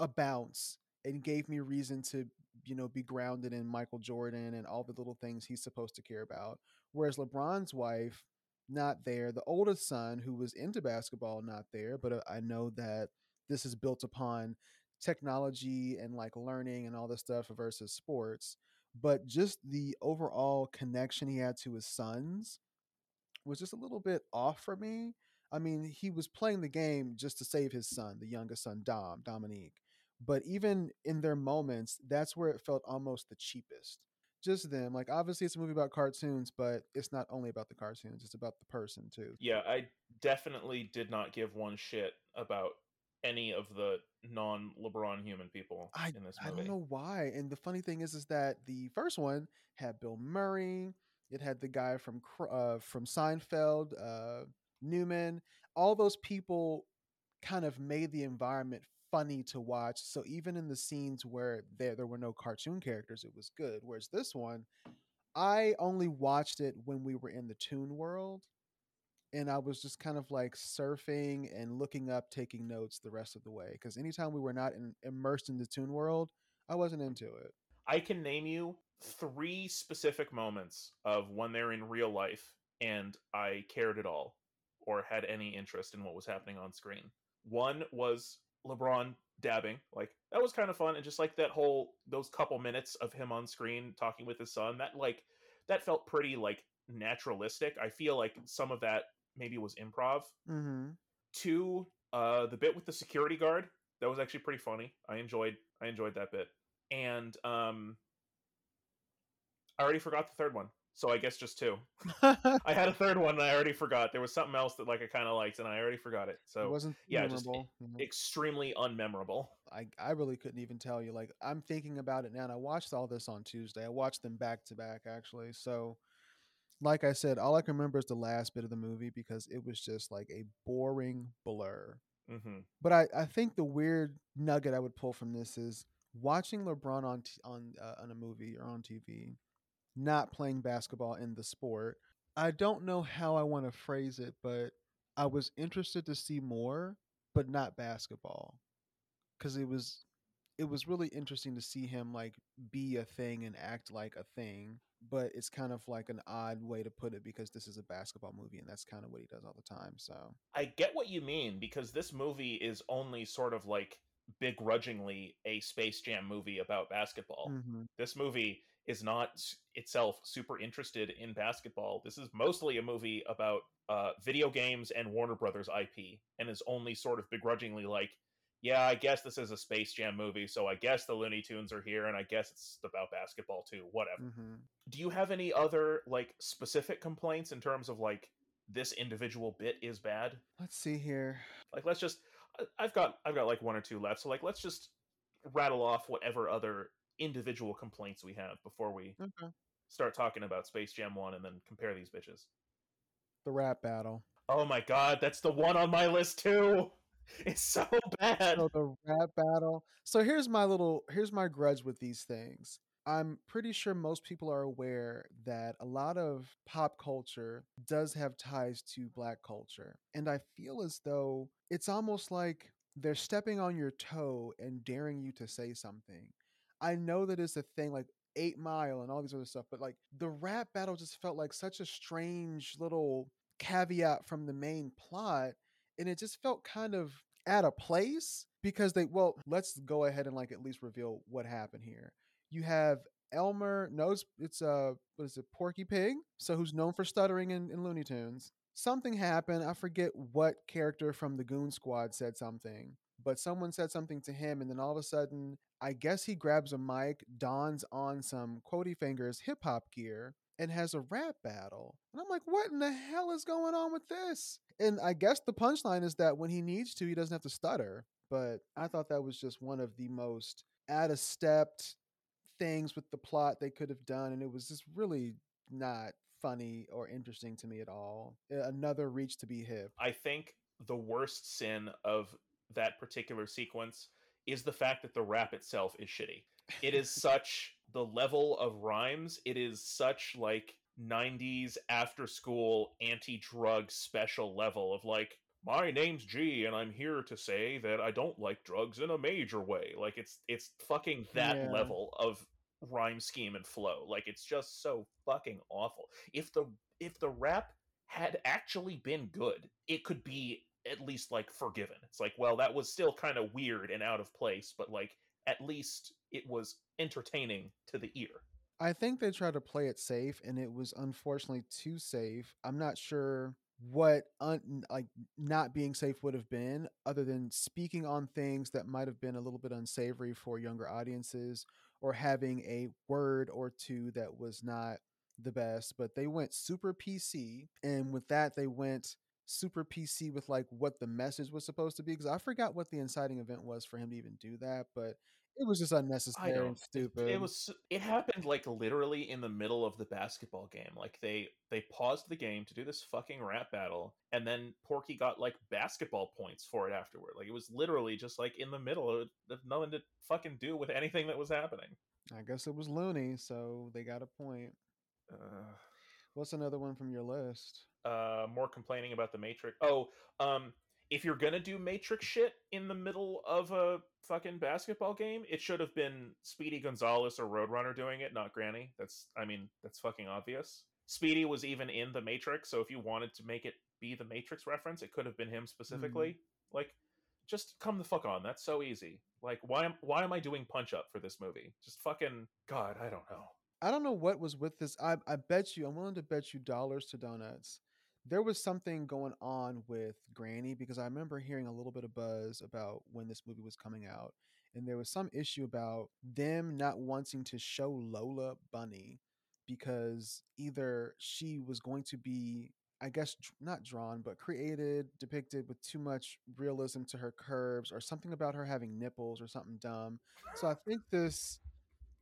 a bounce and gave me reason to you know be grounded in michael jordan and all the little things he's supposed to care about whereas lebron's wife not there the oldest son who was into basketball not there but uh, i know that this is built upon technology and like learning and all this stuff versus sports but just the overall connection he had to his sons was just a little bit off for me. I mean, he was playing the game just to save his son, the youngest son, Dom, Dominique. But even in their moments, that's where it felt almost the cheapest. Just them. Like, obviously, it's a movie about cartoons, but it's not only about the cartoons, it's about the person, too. yeah i definitely did not give one shit about any of the non lebron human people I, in this movie. I don't know why. And the funny thing is, is that the first one had Bill Murray. It had the guy from uh, from Seinfeld, uh, Newman. All those people kind of made the environment funny to watch. So even in the scenes where there there were no cartoon characters, it was good. Whereas this one, I only watched it when we were in the Toon World, and I was just kind of like surfing and looking up, taking notes the rest of the way. Because anytime we were not in, immersed in the Toon World, I wasn't into it. I can name you three specific moments of when they're in real life and I cared at all or had any interest in what was happening on screen. One was LeBron dabbing. Like that was kind of fun, and just like that whole those couple minutes of him on screen talking with his son, that like that felt pretty like naturalistic. I feel like some of that maybe was improv. Mm-hmm. Two, uh, the bit with the security guard that was actually pretty funny. I enjoyed I enjoyed that bit, and um, I already forgot the third one, so I guess just two. I had a third one and I already forgot. There was something else that like I kind of liked and I already forgot it. So it wasn't yeah, just memorable. Mhm. extremely unmemorable. I I really couldn't even tell you. Like I'm thinking about it now. And I watched all this on Tuesday. I watched them back to back actually. So, like I said, all I can remember is the last bit of the movie because it was just like a boring blur. hmm But I, I think the weird nugget I would pull from this is watching LeBron on t- on uh, on a movie or on TV, not playing basketball in the sport. I don't know how I want to phrase it, but I was interested to see more, but not basketball, because it was it was really interesting to see him like be a thing and act like a thing. But it's kind of like an odd way to put it because this is a basketball movie and that's kind of what he does all the time. So I get what you mean because this movie is only sort of like begrudgingly a Space Jam movie about basketball. Mhm. This movie is not itself super interested in basketball. This is mostly a movie about uh, video games and Warner Brothers IP, and is only sort of begrudgingly like, yeah, I guess this is a Space Jam movie, so I guess the Looney Tunes are here, and I guess it's about basketball too. Whatever. Mhm. Do you have any other like specific complaints in terms of like this individual bit is bad? let's see here. like let's just. I've got i've got like one or two left so like let's just rattle off whatever other individual complaints we have before we Okay. start talking about space jam 1 and then compare these bitches The rap battle. oh my god that's the one on my list too it's so bad So the rap battle. So here's my little here's my grudge with these things. I'm pretty sure most people are aware that a lot of pop culture does have ties to black culture. And I feel as though it's almost like they're stepping on your toe and daring you to say something. I know that it's a thing like 8 Mile and all these other stuff, but like the rap battle just felt like such a strange little caveat from the main plot and it just felt kind of out of place because they well let's go ahead and like at least reveal what happened here. You have elmer knows it's, a, uh what is it porky pig? So who's known for stuttering in, in looney tunes. Something happened i forget what character from the goon squad said something but someone said something to him and then all of a sudden i guess he grabs a mic dons on some quotey fingers hip-hop gear and has a rap battle. And I'm like, what in the hell is going on with this? And I guess the punchline is that when he needs to, he doesn't have to stutter. But I thought that was just one of the most out of stepped things with the plot they could have done. And it was just really not funny or interesting to me at all. Another reach to be hip. i think the worst sin of that particular sequence is the fact that the rap itself is shitty. It is such the level of rhymes it is such like 90s after school anti-drug special level of like my name's g and i'm here to say that i don't like drugs in a major way. Like it's it's fucking that Yeah. level of rhyme scheme and flow. Like it's just so fucking awful. If the if the rap had actually been good it could be at least like forgiven it's like well that was still kind of weird and out of place but like at least it was entertaining to the ear. I think they tried to play it safe, and it was unfortunately too safe. I'm not sure what un- like not being safe would have been, other than speaking on things that might have been a little bit unsavory for younger audiences, or having a word or two that was not the best. But they went super PC, and with that, they went super PC with like what the message was supposed to be. Because I forgot what the inciting event was for him to even do that, but it was just unnecessary and stupid. It, was. It happened like literally in the middle of the basketball game. Like they they paused the game to do this fucking rap battle, and then Porky got like basketball points for it afterward. Like it was literally just like in the middle of nothing to fucking do with anything that was happening. I guess it was loony, so they got a point. Uh, What's another one from your list? Uh, more complaining about the Matrix. Oh, um, if you're gonna do Matrix shit in the middle of a fucking basketball game, it should have been Speedy Gonzalez or Roadrunner doing it, not Granny. That's, I mean, that's fucking obvious. Speedy was even in the Matrix, so if you wanted to make it be the Matrix reference, it could have been him specifically. Like, just come the fuck on. That's so easy. Like, why am why am I doing punch up for this movie? Just fucking God, I don't know. I don't know what was with this. I I bet you, I'm willing to bet you dollars to donuts. There was something going on with Granny because I remember hearing a little bit of buzz about when this movie was coming out, and there was some issue about them not wanting to show Lola Bunny because either she was going to be I guess not drawn, but created, depicted with too much realism to her curves, or something about her having nipples, or something dumb. So I think this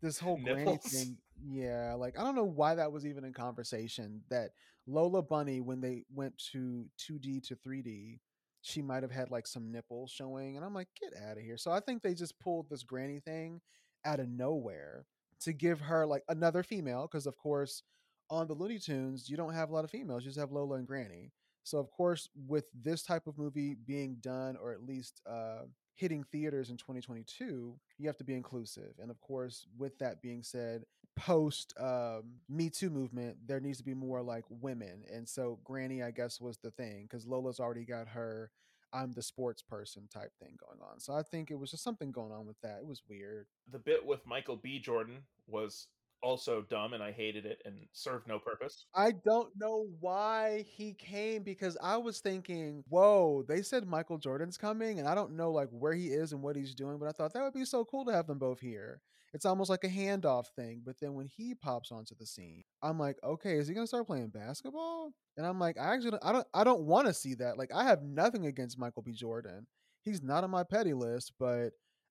this whole granny thing, yeah, like I don't know why that was even in conversation. That Lola Bunny, when they went to 2D to 3D, she might have had like some nipples showing, and I'm like, get out of here. So I think they just pulled this granny thing out of nowhere to give her like another female, because of course on the Looney Tunes, you don't have a lot of females, you just have Lola and Granny. So of course, with this type of movie being done, or at least uh, hitting theaters in 2022, you have to be inclusive. And of course, with that being said, post um, Me Too movement, there needs to be more like women. And so Granny, I guess, was the thing because Lola's already got her I'm the sports person type thing going on. So I think it was just something going on with that. It was weird. The bit with Michael B. Jordan was also dumb, and I hated it and served no purpose. I don't know why he came because I was thinking, whoa, they said Michael Jordan's coming, and I don't know like where he is and what he's doing, but I thought that would be so cool to have them both here. It's almost like a handoff thing. But then when he pops onto the scene, I'm like, okay, is he gonna start playing basketball? And I'm like, I actually I don't I don't want to see that. Like I have nothing against Michael B. Jordan. He's not on my petty list, but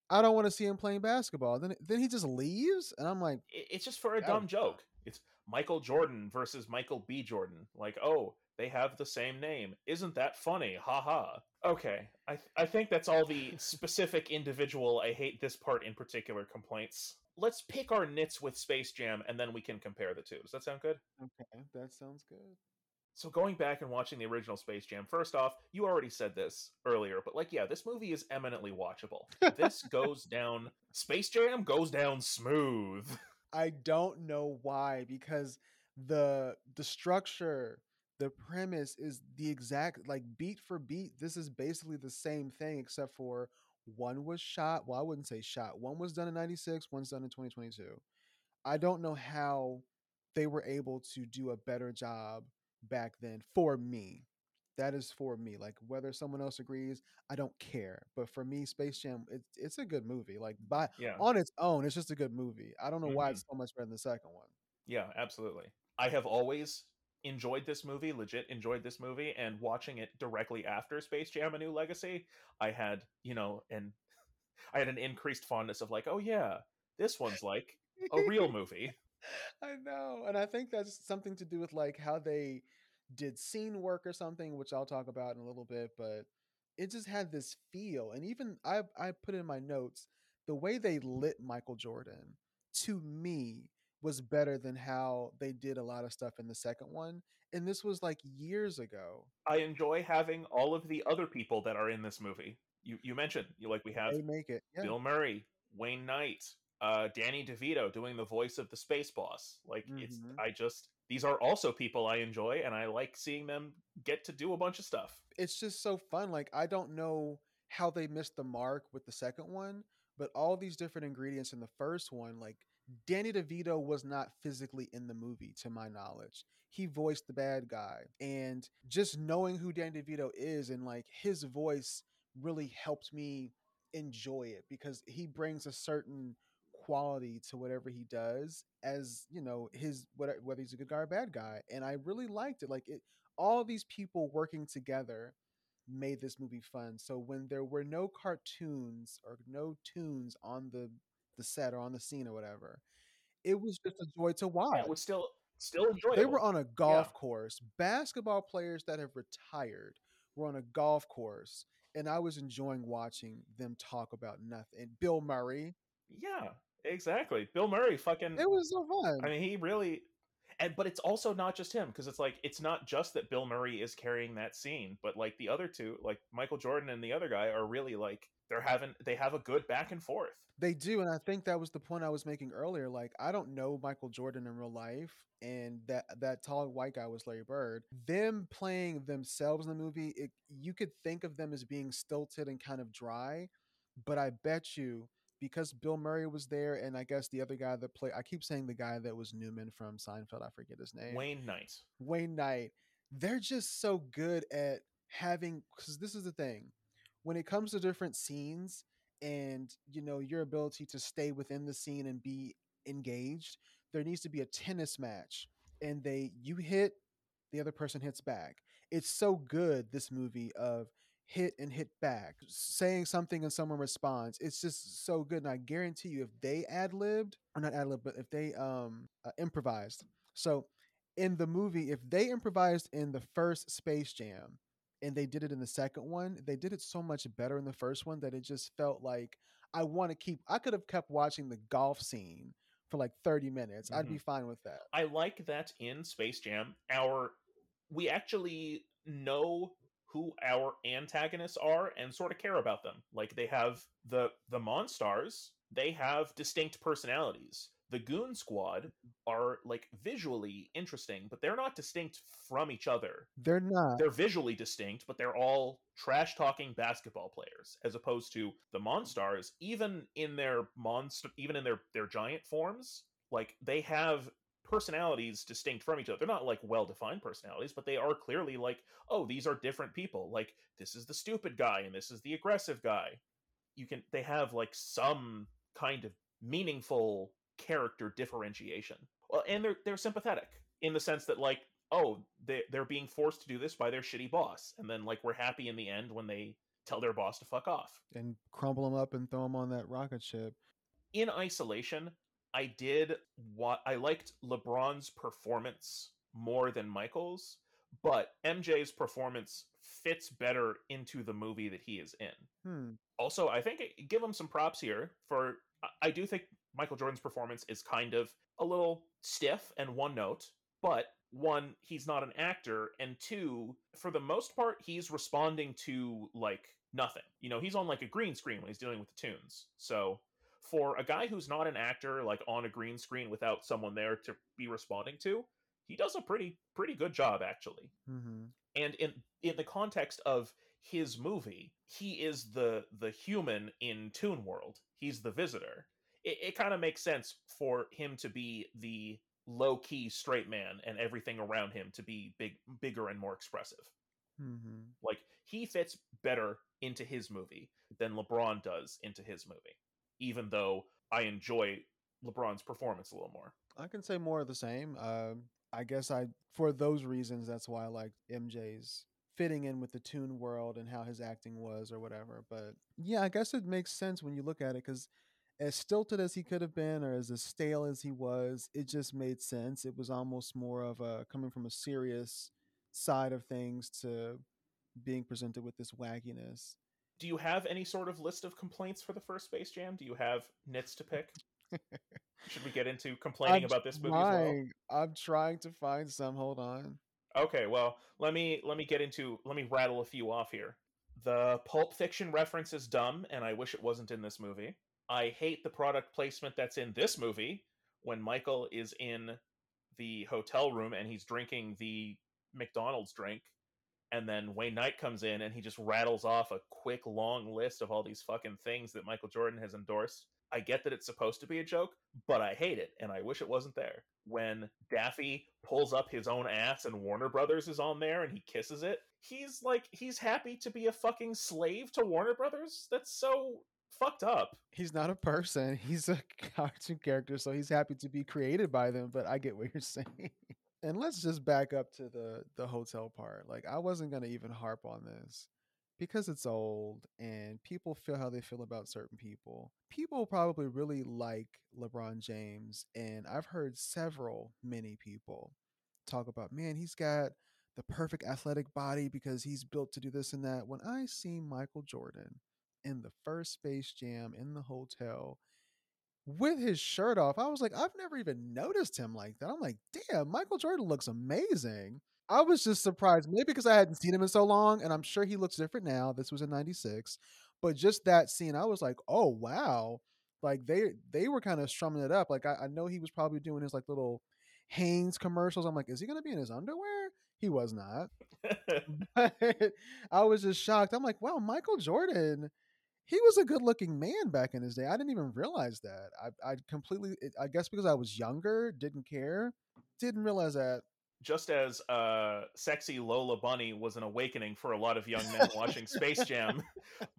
I don't want to see him playing basketball. Then then he just leaves, and I'm like, It's just for a dumb joke. It's Michael Jordan versus Michael B. Jordan. Like, oh, they have the same name. Isn't that funny? Ha ha. Okay, I th- I think that's all the specific individual. I hate this part in particular complaints. Let's pick our nits with Space Jam, and then we can compare the two. Does that sound good? okay, that sounds good. So going back and watching the original Space Jam, first off, you already said this earlier, but like, yeah, this movie is eminently watchable. This goes down. Space Jam goes down smooth. I don't know why because the the structure, the premise is the exact like beat for beat. This is basically the same thing except for one was shot. Well, I wouldn't say shot. One was done in '96. One's done in 2022. I don't know how they were able to do a better job back then for me. That is for me. Like whether someone else agrees, I don't care. But for me, Space Jam, it's it's a good movie. Like by Yeah. on its own, it's just a good movie. I don't know why it's mm-hmm. so much better than the second one. Yeah, absolutely. I have always enjoyed this movie, legit enjoyed this movie, and watching it directly after Space Jam: A New Legacy, I had, you know, and I had an increased fondness of like, oh yeah, this one's like a real movie. I know. And I think that's something to do with like how they did scene work or something, which I'll talk about in a little bit, but it just had this feel. And even I I put in my notes, the way they lit Michael Jordan to me was better than how they did a lot of stuff in the second one. And this was like years ago. I enjoy having all of the other people that are in this movie. You you mentioned you like we have They make it. Yeah. Bill Murray, Wayne Knight, uh, Danny DeVito doing the voice of the space boss. Like it's Mhm. I just these are also people I enjoy and I like seeing them get to do a bunch of stuff. it's just so fun. Like I don't know how they missed the mark with the second one, but all these different ingredients in the first one, like Danny DeVito was not physically in the movie to my knowledge. He voiced the bad guy. And just knowing who Danny DeVito is and like his voice really helped me enjoy it because he brings a certain quality to whatever he does as, you know, his whether he's a good guy or bad guy. And I really liked it. Like it all these people working together made this movie fun. So when there were no cartoons or no toons on the the set or on the scene or whatever, it was just a joy to watch. Yeah, it was still still enjoyable. They were on a golf course. Basketball players that have retired were on a golf course, and I was enjoying watching them talk about nothing. Bill Murray, Yeah, exactly. Bill Murray fucking it was so fun. I mean, he really and but it's also not just him because it's like it's not just that Bill Murray is carrying that scene, but like the other two, like Michael Jordan and the other guy, are really like they're having they have a good back and forth. They do, and I think that was the point I was making earlier. Like, I don't know Michael Jordan in real life, and that that tall white guy was Larry Bird. Them playing themselves in the movie, it, you could think of them as being stilted and kind of dry, but I bet you because Bill Murray was there, and I guess the other guy that played, I keep saying the guy that was Newman from Seinfeld, I forget his name. Wayne Knight. Wayne Knight. They're just so good at having, because this is the thing. When it comes to different scenes and, you know, your ability to stay within the scene and be engaged, there needs to be a tennis match. And they, you hit, the other person hits back. It's so good, this movie, of hit and hit back, saying something and someone responds. It's just so good. And I guarantee you, if they ad libbed, or not ad lib, but if they um uh, improvised. So in the movie, if they improvised in the first Space Jam and they did it in the second one, they did it so much better in the first one that it just felt like I want to keep. I could have kept watching the golf scene for like 30 minutes. Mm-hmm. I'd be fine with that. I like that in Space Jam, our we actually know who our antagonists are and sort of care about them. Like they have the the monsters, they have distinct personalities. The Goon Squad are like visually interesting, but they're not distinct from each other. They're not. They're visually distinct, but they're all trash talking basketball players, as opposed to the Monstars. Even in their monster, even in their their giant forms, like they have personalities distinct from each other. They're not like well defined personalities, but they are clearly like, oh, these are different people. Like this is the stupid guy and this is the aggressive guy. You can they have like some kind of meaningful character differentiation. Well, and they're they're sympathetic in the sense that like, oh, they they're being forced to do this by their shitty boss, and then like we're happy in the end when they tell their boss to fuck off and crumple them up and throw them on that rocket ship. In isolation, I did what I liked LeBron's performance more than Michael's, but MJ's performance fits better into the movie that he is in. Hmm. Also, I think give him some props here for I do think Michael Jordan's performance is kind of a little stiff and one note, but one, he's not an actor, and two, for the most part, he's responding to like nothing. You know, he's on like a green screen when he's dealing with the toons. So for a guy who's not an actor like on a green screen without someone there to be responding to he does a pretty pretty good job actually mm-hmm. and in in the context of his movie he is the the human in toon world he's the visitor it, it kind of makes sense for him to be the low-key straight man and everything around him to be big bigger and more expressive mm-hmm. like he fits better into his movie than lebron does into his movie even though I enjoy LeBron's performance a little more. I can say more of the same. Uh, I guess I, for those reasons, that's why I like MJ's fitting in with the toon world and how his acting was or whatever. But yeah, I guess it makes sense when you look at it because as stilted as he could have been or as, as stale as he was, it just made sense. It was almost more of a coming from a serious side of things to being presented with this wagginess do you have any sort of list of complaints for the first Space Jam? Do you have nits to pick? Should we get into complaining I'm about this movie trying, as well? I'm trying to find some. Hold on. Okay, well, let me let me get into let me rattle a few off here. The Pulp Fiction reference is dumb, and I wish it wasn't in this movie. I hate the product placement that's in this movie when Michael is in the hotel room and he's drinking the McDonald's drink and then Wayne Knight comes in and he just rattles off a quick long list of all these fucking things that Michael Jordan has endorsed. I get that it's supposed to be a joke, but I hate it and I wish it wasn't there. When Daffy pulls up his own ass and Warner Brothers is on there and he kisses it, he's like he's happy to be a fucking slave to Warner Brothers. That's so fucked up. He's not a person. He's a cartoon character, so he's happy to be created by them, but I get what you're saying and let's just back up to the the hotel part. Like I wasn't gonna even harp on this because it's old and people feel how they feel about certain people. People probably really like LeBron James, and I've heard several, many people talk about, man, he's got the perfect athletic body because he's built to do this and that. When I see Michael Jordan in the first Space Jam in the hotel, with his shirt off. I was like, I've never even noticed him like that. I'm like, damn, Michael Jordan looks amazing. I was just surprised, maybe because I hadn't seen him in so long, and I'm sure he looks different now. This was in '96, but just that scene, I was like, oh wow, like they they were kind of strumming it up. Like I, I know he was probably doing his like little Hanes commercials. I'm like, is he gonna be in his underwear? He was not. but I was just shocked. I'm like, wow, Michael Jordan he was a good looking man back in his day. I didn't even realize that. I, I completely, I guess because I was younger, didn't care, didn't realize that. Just as uh, sexy Lola Bunny was an awakening for a lot of young men watching Space Jam,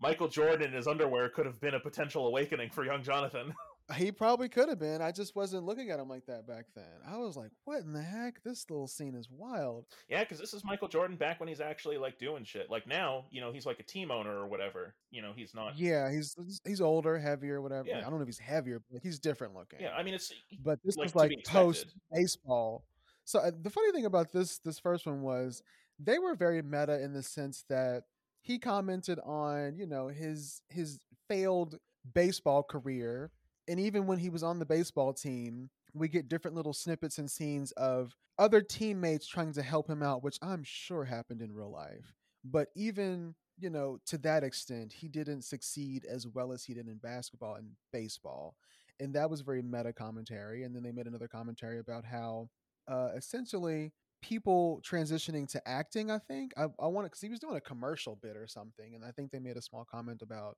Michael Jordan in his underwear could have been a potential awakening for young Jonathan. He probably could have been. I just wasn't looking at him like that back then. I was like, "What in the heck? This little scene is wild." Yeah, because this is Michael Jordan back when he's actually like doing shit. Like now, you know, he's like a team owner or whatever. You know, he's not. Yeah, he's he's older, heavier, whatever. Yeah. I don't know if he's heavier, but he's different looking. Yeah, I mean, it's but this like, was like post baseball. So uh, the funny thing about this this first one was they were very meta in the sense that he commented on you know his his failed baseball career and even when he was on the baseball team we get different little snippets and scenes of other teammates trying to help him out which i'm sure happened in real life but even you know to that extent he didn't succeed as well as he did in basketball and baseball and that was very meta commentary and then they made another commentary about how uh essentially people transitioning to acting i think i, I want because he was doing a commercial bit or something and i think they made a small comment about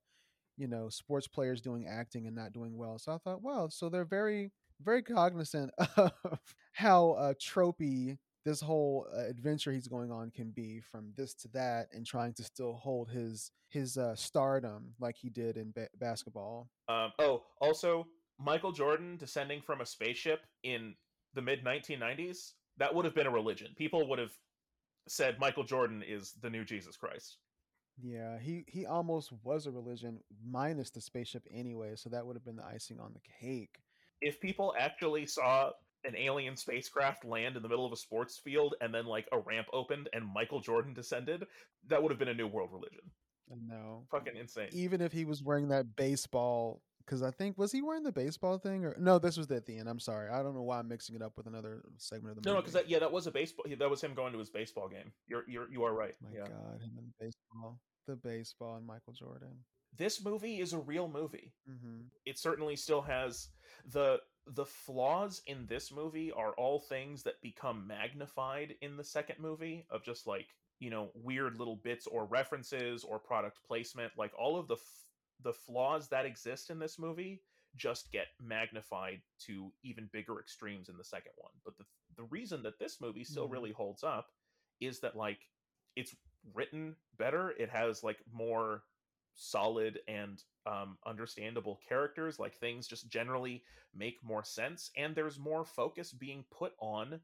you know sports players doing acting and not doing well so i thought wow so they're very very cognizant of how uh tropey this whole uh, adventure he's going on can be from this to that and trying to still hold his his uh stardom like he did in ba- basketball Um, oh, also, Michael Jordan descending from a spaceship in the mid 1990s, that would have been a religion. People would have said Michael Jordan is the new Jesus Christ. Yeah, he he almost was a religion minus the spaceship anyway, so that would have been the icing on the cake. If people actually saw an alien spacecraft land in the middle of a sports field and then like a ramp opened and Michael Jordan descended, that would have been a new world religion. No, Fucking insane. even if he was wearing that baseball, because I think was he wearing the baseball thing or no? This was at the end. I'm sorry, I don't know why I'm mixing it up with another segment of the No, no, because that yeah, that was a baseball. That was him going to his baseball game. You're you're you are right. My yeah, God, him and baseball, the baseball and Michael Jordan. this movie is a real movie. hmm it certainly still has the the flaws in this movie are all things that become magnified in the second movie of just like you know weird little bits or references or product placement like all of the the flaws that exist in this movie just get magnified to even bigger extremes in the second one. But the the reason that this movie still Mhm. really holds up is that like it's written better. It has like more solid and um, understandable characters. Like things just generally make more sense and there's more focus being put on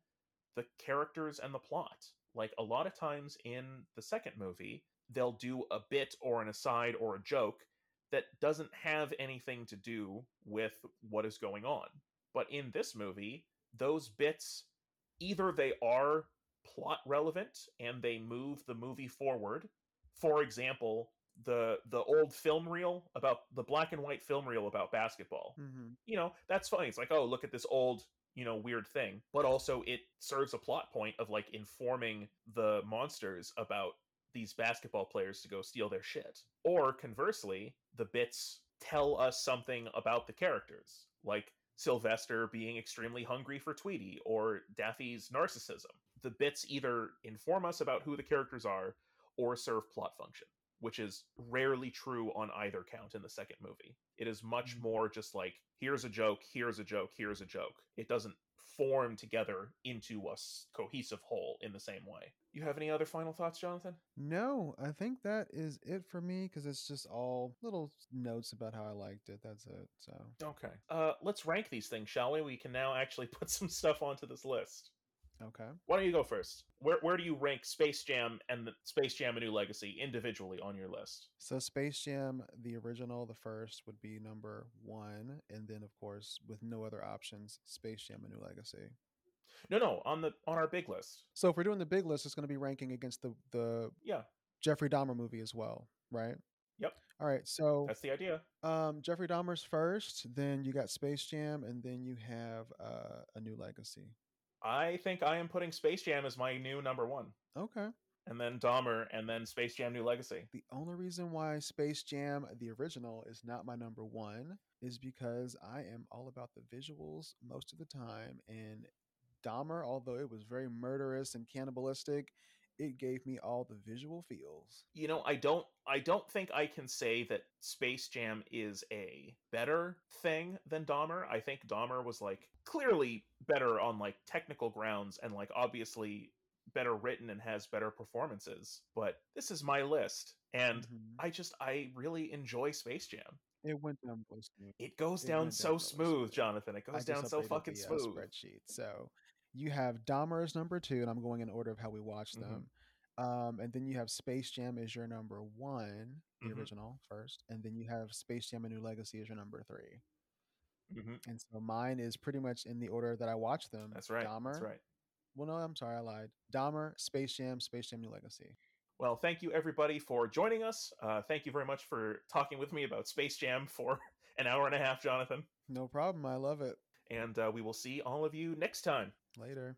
the characters and the plot. Like a lot of times in the second movie they'll do a bit or an aside or a joke that doesn't have anything to do with what is going on. But in this movie those bits either they are plot relevant and they move the movie forward. For example the the old film reel about the black and white film reel about basketball. Hmm you know that's funny it's like oh look at this old you know weird thing. But also it serves a plot point of like informing the monsters about these basketball players to go steal their shit or conversely the bits tell us something about the characters like sylvester being extremely hungry for tweety or daffy's narcissism the bits either inform us about who the characters are or serve plot function which is rarely true on either count in the second movie. It is much Mhm. more just like here's a joke, here's a joke, here's a joke. It doesn't form together into a cohesive whole in the same way. You have any other final thoughts, Jonathan? No, I think that is it for me because it's just all little notes about how I liked it. That's it. So Okay. Uh let's rank these things, shall we? We can now actually put some stuff onto this list. Okay. Why don't you go first? Where where do you rank Space Jam and the Space Jam A New Legacy individually on your list? So Space Jam, the original, the first would be number one, and then of course, with no other options, Space Jam: A New Legacy. No, no, on the on our big list. So if we're doing the big list, it's going to be ranking against the the Yeah. Jeffrey Dahmer movie as well, right? Yep. All right, so That's the idea. um, Jeffrey Dahmer's first, then you got Space Jam, and then you have uh, a new legacy. I think I am putting Space Jam as my new number one, Okay. and then Dahmer, and then Space Jam New Legacy. The only reason why Space Jam, the original, is not my number one is because I am all about the visuals most of the time. And Dahmer, although it was very murderous and cannibalistic, it gave me all the visual feels. You know, I don't I don't think I can say that Space Jam is a better thing than Dahmer. I think Dahmer was like clearly better on like technical grounds and like obviously better written and has better performances. But this is my list and Mhm. I just I really enjoy Space Jam. It went down. It goes It down so down smooth. Jonathan. It goes down so fucking the, uh, smooth. spreadsheet. So you have Dahmer as number two, and I'm going in order of how we watched Mhm. them. Um, and then you have Space Jam as your number one, the Mhm. original first, and then you have Space Jam: A New Legacy as your number three. hmm And so mine is pretty much in the order that I watched them. That's right. Dahmer. That's right. Well, no, I'm sorry, I lied. Dahmer, Space Jam, Space Jam: New Legacy. Well, thank you everybody for joining us. Uh, thank you very much for talking with me about Space Jam for an hour and a half, Jonathan. No problem. I love it. And uh, we will see all of you next time. Later.